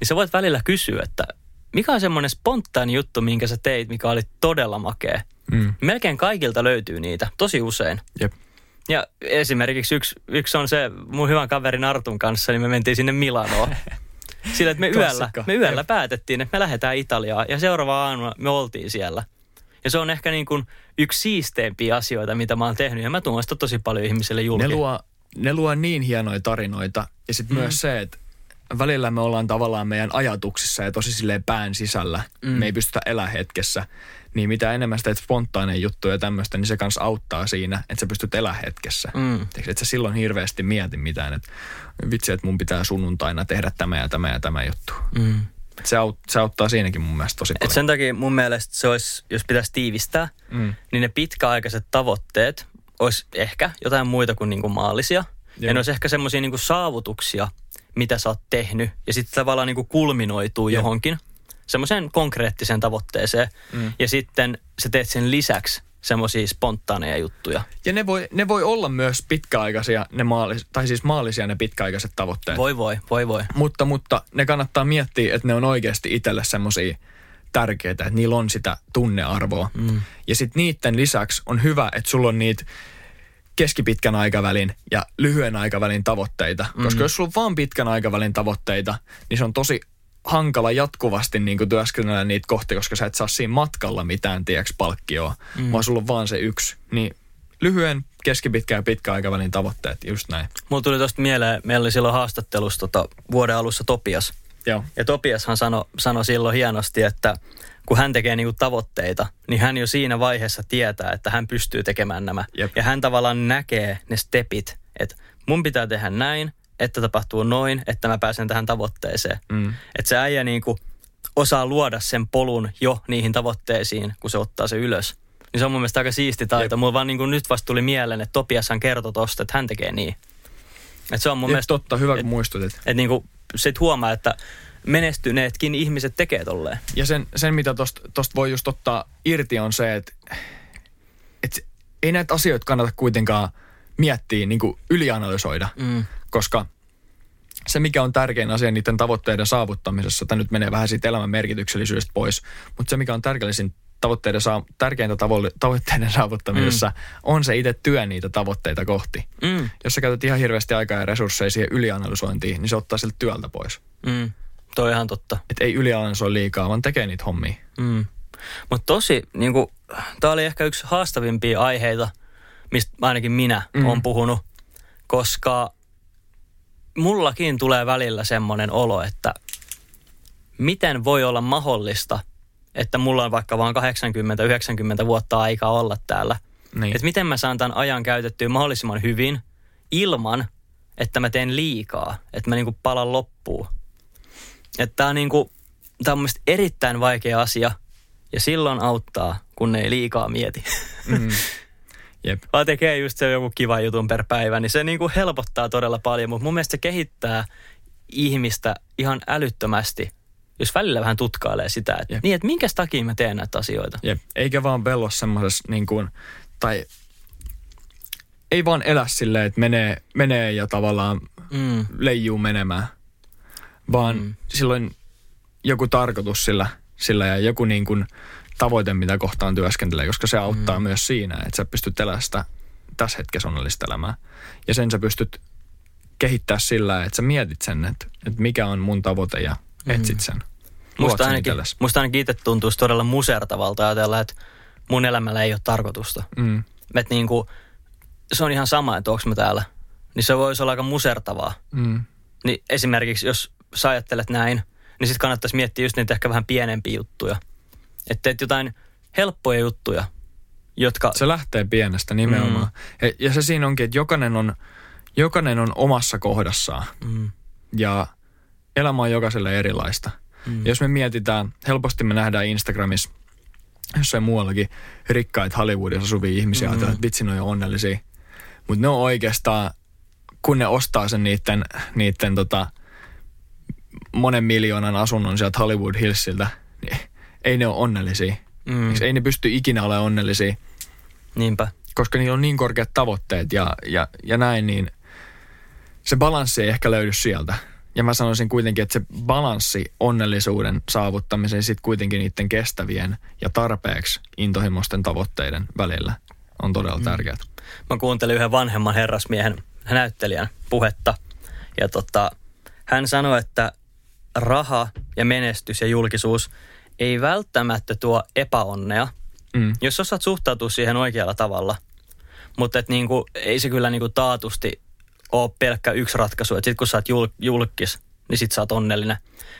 niin sä voit välillä kysyä, että mikä on semmoinen spontaani juttu, minkä sä teit, mikä oli todella makea. Mm. Melkein kaikilta löytyy niitä, tosi usein. Jep. Ja esimerkiksi yksi, yksi on se mun hyvän kaverin Artun kanssa, niin me mentiin sinne Milanoon. (laughs) Sillä, että me yöllä, me yöllä päätettiin, että me lähdetään Italiaan ja seuraava aamuna me oltiin siellä. Ja se on ehkä niin kuin yksi siisteimpiä asioita, mitä mä oon tehnyt ja mä tuon sitä tosi paljon ihmisille julki. Ne luo, ne luo niin hienoja tarinoita. Ja sitten mm. myös se, että välillä me ollaan tavallaan meidän ajatuksissa ja tosi silleen pään sisällä. Mm. Me ei pystytä elää hetkessä. Niin mitä enemmän teet spontaaneja juttuja ja tämmöistä, niin se kanssa auttaa siinä, että sä pystyt elää hetkessä. Mm. Että sä silloin hirveästi mieti mitään, että vitsi, että mun pitää sunnuntaina tehdä tämä ja tämä ja tämä juttu. Mm. Se, aut, se auttaa siinäkin mun mielestä tosi Et paljon. sen takia mun mielestä se olisi, jos pitäisi tiivistää, Mm. niin ne pitkäaikaiset tavoitteet olisi ehkä jotain muita kuin, niin kuin maallisia. Joo. Ja ne olisi ehkä semmoisia niin saavutuksia, mitä sä oot tehnyt. Ja sitten tavallaan niin kuin kulminoituu Jep. johonkin semmoiseen konkreettiseen tavoitteeseen. Mm. Ja sitten sä teet sen lisäksi semmoisia spontaaneja juttuja. Ja ne voi, ne voi olla myös pitkäaikaisia, ne maalis, tai siis maallisia ne pitkäaikaiset tavoitteet. Voi voi, voi voi. Mutta, mutta ne kannattaa miettiä, että ne on oikeasti itselle semmoisia tärkeitä, että niillä on sitä tunnearvoa. Mm. Ja sitten niiden lisäksi on hyvä, että sulla on niitä keskipitkän aikavälin ja lyhyen aikavälin tavoitteita. Mm. Koska jos sulla on vaan pitkän aikavälin tavoitteita, niin se on tosi hankala jatkuvasti niin kuin työskennellä niitä kohti, koska sä et saa siinä matkalla mitään, tiedäks, palkkioa, mm. vaan sulla on vaan se yksi. Niin lyhyen, keskipitkän ja pitkän aikavälin tavoitteet, just näin. Mulla tuli tosta mieleen, meillä oli silloin haastattelussa tota, vuoden alussa Topias. Joo. Ja Topiashan sanoi sano silloin hienosti, että kun hän tekee niinku tavoitteita, niin hän jo siinä vaiheessa tietää, että hän pystyy tekemään nämä. Jep. Ja hän tavallaan näkee ne stepit, että mun pitää tehdä näin, että tapahtuu noin, että mä pääsen tähän tavoitteeseen. Mm. Että se äijä niinku osaa luoda sen polun jo niihin tavoitteisiin, kun se ottaa se ylös. Niin se on mun mielestä aika siisti taito. Mulla vaan niinku nyt vasta tuli mieleen, että Topiashan kertoi tosta, että hän tekee niin. Et se on mun Jep, mielestä totta, hyvä kun et- muistutit. että niinku, sit huomaa, että menestyneetkin ihmiset tekee tolleen. Ja sen, sen mitä tosta, tosta voi just ottaa irti on se, että, että ei näitä asioita kannata kuitenkaan miettiä, niin kuin ylianalysoida, Mm. Koska se, mikä on tärkein asia niiden tavoitteiden saavuttamisessa, tämä nyt menee vähän siitä elämän merkityksellisyydestä pois, mutta se, mikä on tärkeellisin tavoitteiden saa, tärkeintä tavo- tavoitteiden saavuttamisessa, mm. on se itse työ niitä tavoitteita kohti. Mm. Jos sä käytät ihan hirveästi aikaa ja resursseja siihen ylianalysointiin, niin se ottaa siltä työltä pois. Mm. Toi on ihan totta. Että ei ylianalysoi liikaa, vaan tekee niitä hommia. Mm. Mutta tosi, niinku, tämä oli ehkä yksi haastavimpia aiheita, mistä ainakin minä mm. olen puhunut, koska mullakin tulee välillä semmoinen olo, että miten voi olla mahdollista, että mulla on vaikka vain 80-90 vuotta aikaa olla täällä. Niin. Että miten mä saan tämän ajan käytettyä mahdollisimman hyvin ilman, että mä teen liikaa, että mä niinku palan loppuun. Että tää on, niinku, tää on erittäin vaikea asia ja silloin auttaa, kun ei liikaa mieti. Mm. (laughs) Jep. Vaan tekee just se joku kiva jutun per päivä, niin se niinku helpottaa todella paljon, mutta mun mielestä se kehittää ihmistä ihan älyttömästi, jos välillä vähän tutkailee sitä, että, Jep. niin, että minkä takia mä teen näitä asioita. Jep. Eikä vaan vello semmoisessa niin kuin, tai ei vaan elä silleen, että menee, menee ja tavallaan Mm. leijuu menemään, vaan mm. silloin joku tarkoitus sillä, sillä ja joku niin kuin tavoite, mitä kohtaan työskentelee, koska se auttaa mm. myös siinä, että sä pystyt elämään sitä tässä hetkessä onnellista elämää. Ja sen sä pystyt kehittää sillä, että sä mietit sen, että, että mikä on mun tavoite ja etsit sen. Luot Musta ainakin, itsellesi. musta ainakin itse tuntuisi todella musertavalta ajatella, että mun elämällä ei ole tarkoitusta. Mm. Että niinku, se on ihan sama, että onko mä täällä. Niin se voisi olla aika musertavaa. Mm. Niin esimerkiksi, jos sä ajattelet näin, niin sitten kannattaisi miettiä just niitä ehkä vähän pienempiä juttuja. Että teet jotain helppoja juttuja, jotka... Se lähtee pienestä nimenomaan. Mm. Ja, ja se siinä onkin, että jokainen on, jokainen on omassa kohdassaan. Mm, Ja elämä on jokaiselle erilaista. Mm. Jos me mietitään, helposti me nähdään Instagramissa, jossain muuallakin, rikkaita Hollywoodissa asuvia ihmisiä, mm. että vitsi, ne on jo onnellisia. Mutta ne on oikeastaan, kun ne ostaa sen niiden, niiden tota, monen miljoonan asunnon sieltä Hollywood Hillsiltä, niin ei ne ole onnellisia. mm, Ei ne pysty ikinä olemaan onnellisia niinpä. koska niillä on niin korkeat tavoitteet ja, ja, ja näin, niin se balanssi ei ehkä löydy sieltä. Ja mä sanoisin kuitenkin, että se balanssi onnellisuuden saavuttamiseen sit kuitenkin niiden kestävien ja tarpeeksi intohimoisten tavoitteiden välillä on todella mm. tärkeää. Mä kuuntelin yhden vanhemman herrasmiehen näyttelijän puhetta. Ja tota, hän sanoi, että raha ja menestys ja julkisuus ei välttämättä tuo epäonnea, Mm. jos osaat suhtautua siihen oikealla tavalla. Mutta et niinku, ei se kyllä niinku taatusti ole pelkkä yksi ratkaisu. Että sit kun sä oot jul, julkis, niin sit sä oot onnellinen.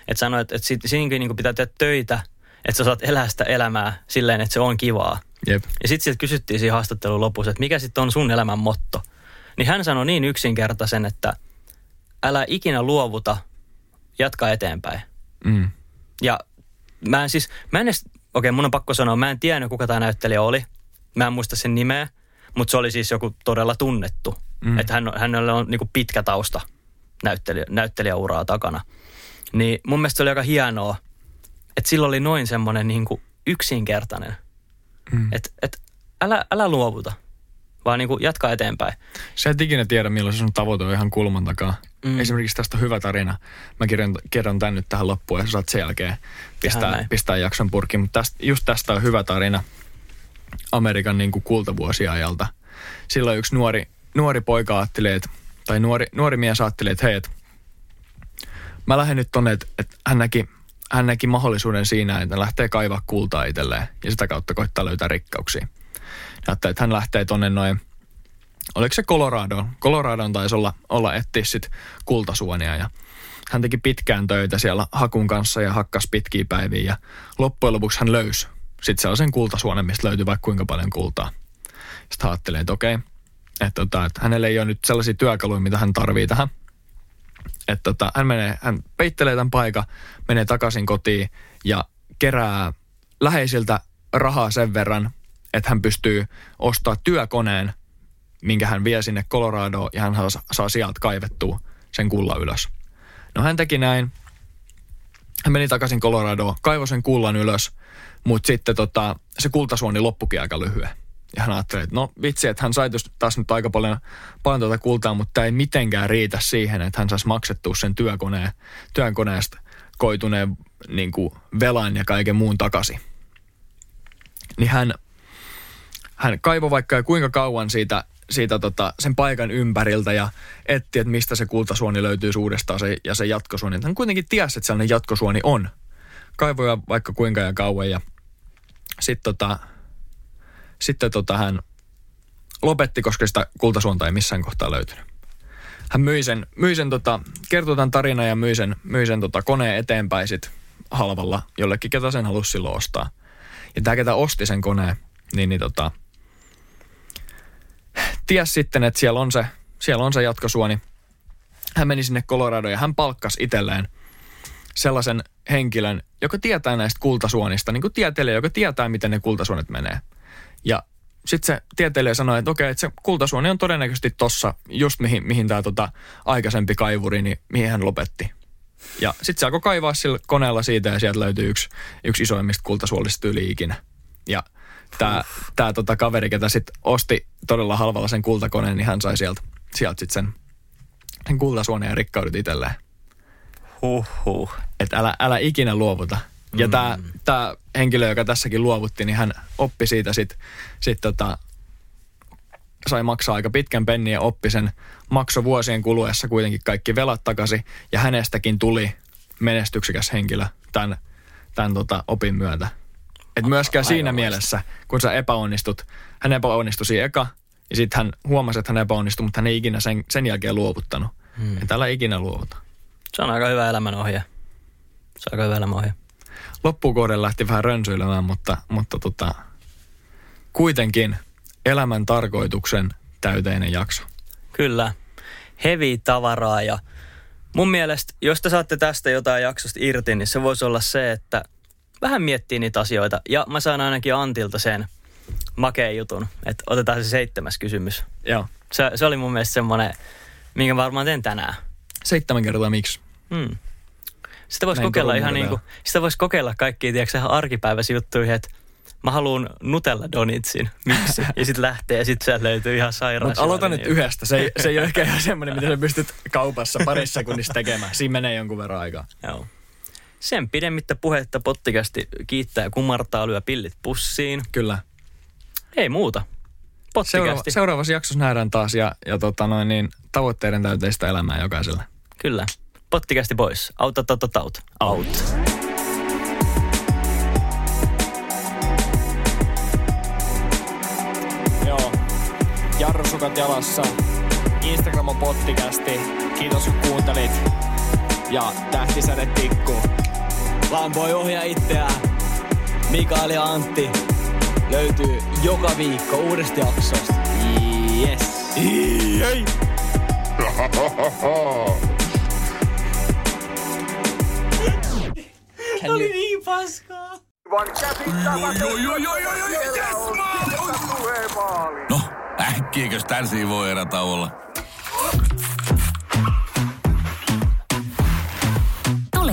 Että sanoi, että et sit, siinäkin niinku pitää tehdä töitä, että sä saat elää sitä elämää silleen, että se on kivaa. Jep. Ja sitten sieltä kysyttiin siinä haastattelun lopussa, että mikä sitten on sun elämän motto. Niin hän sanoi niin yksinkertaisen, että älä ikinä luovuta, jatka eteenpäin. Mm. Ja mä en siis, mä en edes, okei mun on pakko sanoa, mä en tiennyt kuka tämä näyttelijä oli. Mä en muista sen nimeä, mutta se oli siis joku todella tunnettu. Mm. Mm. Että hän, hänellä on niinku pitkä tausta näyttelijä, näyttelijäuraa takana. Niin mun mielestä se oli aika hienoa, että sillä oli noin semmoinen niinku yksinkertainen. Mm. Että et, älä, älä luovuta, vaan niinku jatka eteenpäin. Sä et ikinä tiedä, milloin se sun tavoite on ihan kulman takaa. Mm. Esimerkiksi tästä on hyvä tarina. Mä kerron, kerron tän nyt tähän loppuun ja sä saat sen jälkeen pistää, pistää jakson purkiin. Mutta tästä, just tästä on hyvä tarina Amerikan niin kuin kultavuosiajalta. Silloin yksi nuori, nuori poika ajatteli, että, tai nuori, nuori mies ajatteli, että hei, et, mä lähden nyt tonne, että, että hän, näki, hän näki mahdollisuuden siinä, että lähtee kaivaa kultaa itselleen ja sitä kautta koittaa löytää rikkauksia. Ajattelin, että hän lähtee tonne noin oliko se Colorado? Colorado taisi olla, olla etsiä sit kultasuonia ja hän teki pitkään töitä siellä hakun kanssa ja hakkas pitkiä päiviä ja loppujen lopuksi hän löysi sitten sellaisen kultasuonen, mistä löytyi vaikka kuinka paljon kultaa. Sitten ajattelin, että okei, että, tota, että hänellä ei ole nyt sellaisia työkaluja, mitä hän tarvii tähän. Että tota, hän, menee, hän peittelee tämän paikan, menee takaisin kotiin ja kerää läheisiltä rahaa sen verran, että hän pystyy ostamaan työkoneen, minkä hän vie sinne Coloradoon ja hän saa, saa sieltä kaivettua sen kullan ylös. No hän teki näin. Hän meni takaisin Coloradoon, kaivoi sen kullan ylös, mutta sitten tota, se kultasuoni loppukin aika lyhyen. Ja hän ajatteli, että no vitsi, että hän sai taas nyt aika paljon, paljon tuota kultaa, mutta tämä ei mitenkään riitä siihen, että hän saisi maksettua sen työkoneen, työkoneesta koituneen niin kuin velan ja kaiken muun takaisin. Niin hän, hän kaivoi vaikka kuinka kauan siitä, siitä tota, sen paikan ympäriltä ja etti, että mistä se kultasuoni löytyy uudestaan se, ja se jatkosuoni. Hän kuitenkin tiesi, että sellainen jatkosuoni on. Kaivoja vaikka kuinka ja kauan ja sitten tota, sitten tota hän lopetti, koska sitä kultasuonta ei missään kohtaa löytynyt. Hän myi sen, myi sen tota, kertoi tämän tarinan ja myi sen, myi sen tota, koneen eteenpäin sit halvalla jollekin, ketä sen halusi silloin ostaa. Ja tämä, ketä osti sen koneen, niin, niin tota, ties sitten, että siellä on se, siellä on se jatkosuoni. Hän meni sinne Coloradoon ja hän palkkasi itselleen sellaisen henkilön, joka tietää näistä kultasuonista, niin kuin tieteilijä, joka tietää, miten ne kultasuonet menee. Ja sitten se tieteilijä sanoi, että okei, että se kultasuoni on todennäköisesti tossa, just mihin, mihin tämä tota aikaisempi kaivuri, niin mihin hän lopetti. Ja sitten se alkoi kaivaa sillä koneella siitä ja sieltä löytyy yksi, yksi isoimmista kultasuolista yli ikinä. Ja tämä tää tota kaveri, ketä sitten osti todella halvalla sen kultakoneen, niin hän sai sieltä, sieltä sitten sen, sen kultasuoneen ja rikkaudet itselleen. Huhhuh. Että älä, älä ikinä luovuta. Ja tämä tää henkilö, joka tässäkin luovutti, niin hän oppi siitä sitten sit tota, sai maksaa aika pitkän pennin ja oppi sen makso vuosien kuluessa kuitenkin kaikki velat takaisin. Ja hänestäkin tuli menestyksekäs henkilö tämän, tämän tota opin myötä. Et myöskään siinä mielessä, kun sä epäonnistut, hän epäonnistui siinä eka, ja sitten hän huomasi, että hän epäonnistui, mutta hän ei ikinä sen, sen jälkeen luovuttanut. Hmm. Että älä ikinä luovuta. Se on aika hyvä elämänohje. Se on aika hyvä elämänohje. loppukauden lähti vähän rönsyilemään, mutta, mutta tota, kuitenkin elämän tarkoituksen täyteinen jakso. Kyllä. Hevi tavaraa ja mun mielestä, jos te saatte tästä jotain jaksosta irti, niin se voisi olla se, että vähän miettii niitä asioita. Ja mä saan ainakin Antilta sen makeen jutun, että otetaan se seitsemäs kysymys. Joo. Se, se oli mun mielestä semmoinen, minkä varmaan teen tänään. Seitsemän kertaa miksi? Hmm. Sitä voisi kokeilla ihan niin kuin, sitä voisi kokeilla kaikkia, tiedätkö, ihan arkipäiväisiä juttuihin, että mä haluan Nutella Donitsin. Miksi? (laughs) ja sitten lähtee ja sitten sieltä löytyy ihan sairaan. Mutta aloita nyt yhdestä. Se ei, se ei ole ehkä ihan (laughs) semmoinen, mitä sä pystyt kaupassa parissa sekunnissa tekemään. Siinä menee jonkun verran aikaa. Joo. Sen pidemmittä puhetta pottikästi kiittää ja kumartaa, lyö pillit pussiin. Kyllä. Ei muuta. Seuraava, Pottikästi. seuraavassa jaksossa nähdään taas ja, ja tota noin, niin, tavoitteiden täyteistä elämää jokaiselle. Kyllä. Pottikästi pois. Out, out, out, out. Out. Joo. Jarrusukat jalassa. Instagram on pottikästi. Kiitos kun kuuntelit. Ja tähtisäde tikku. Vaan voi ohjaa itseään. Mikael ja Antti löytyy joka viikko uudesta jaksosta. Yes. Ei. No, äkkiäkös tän voi erätä olla?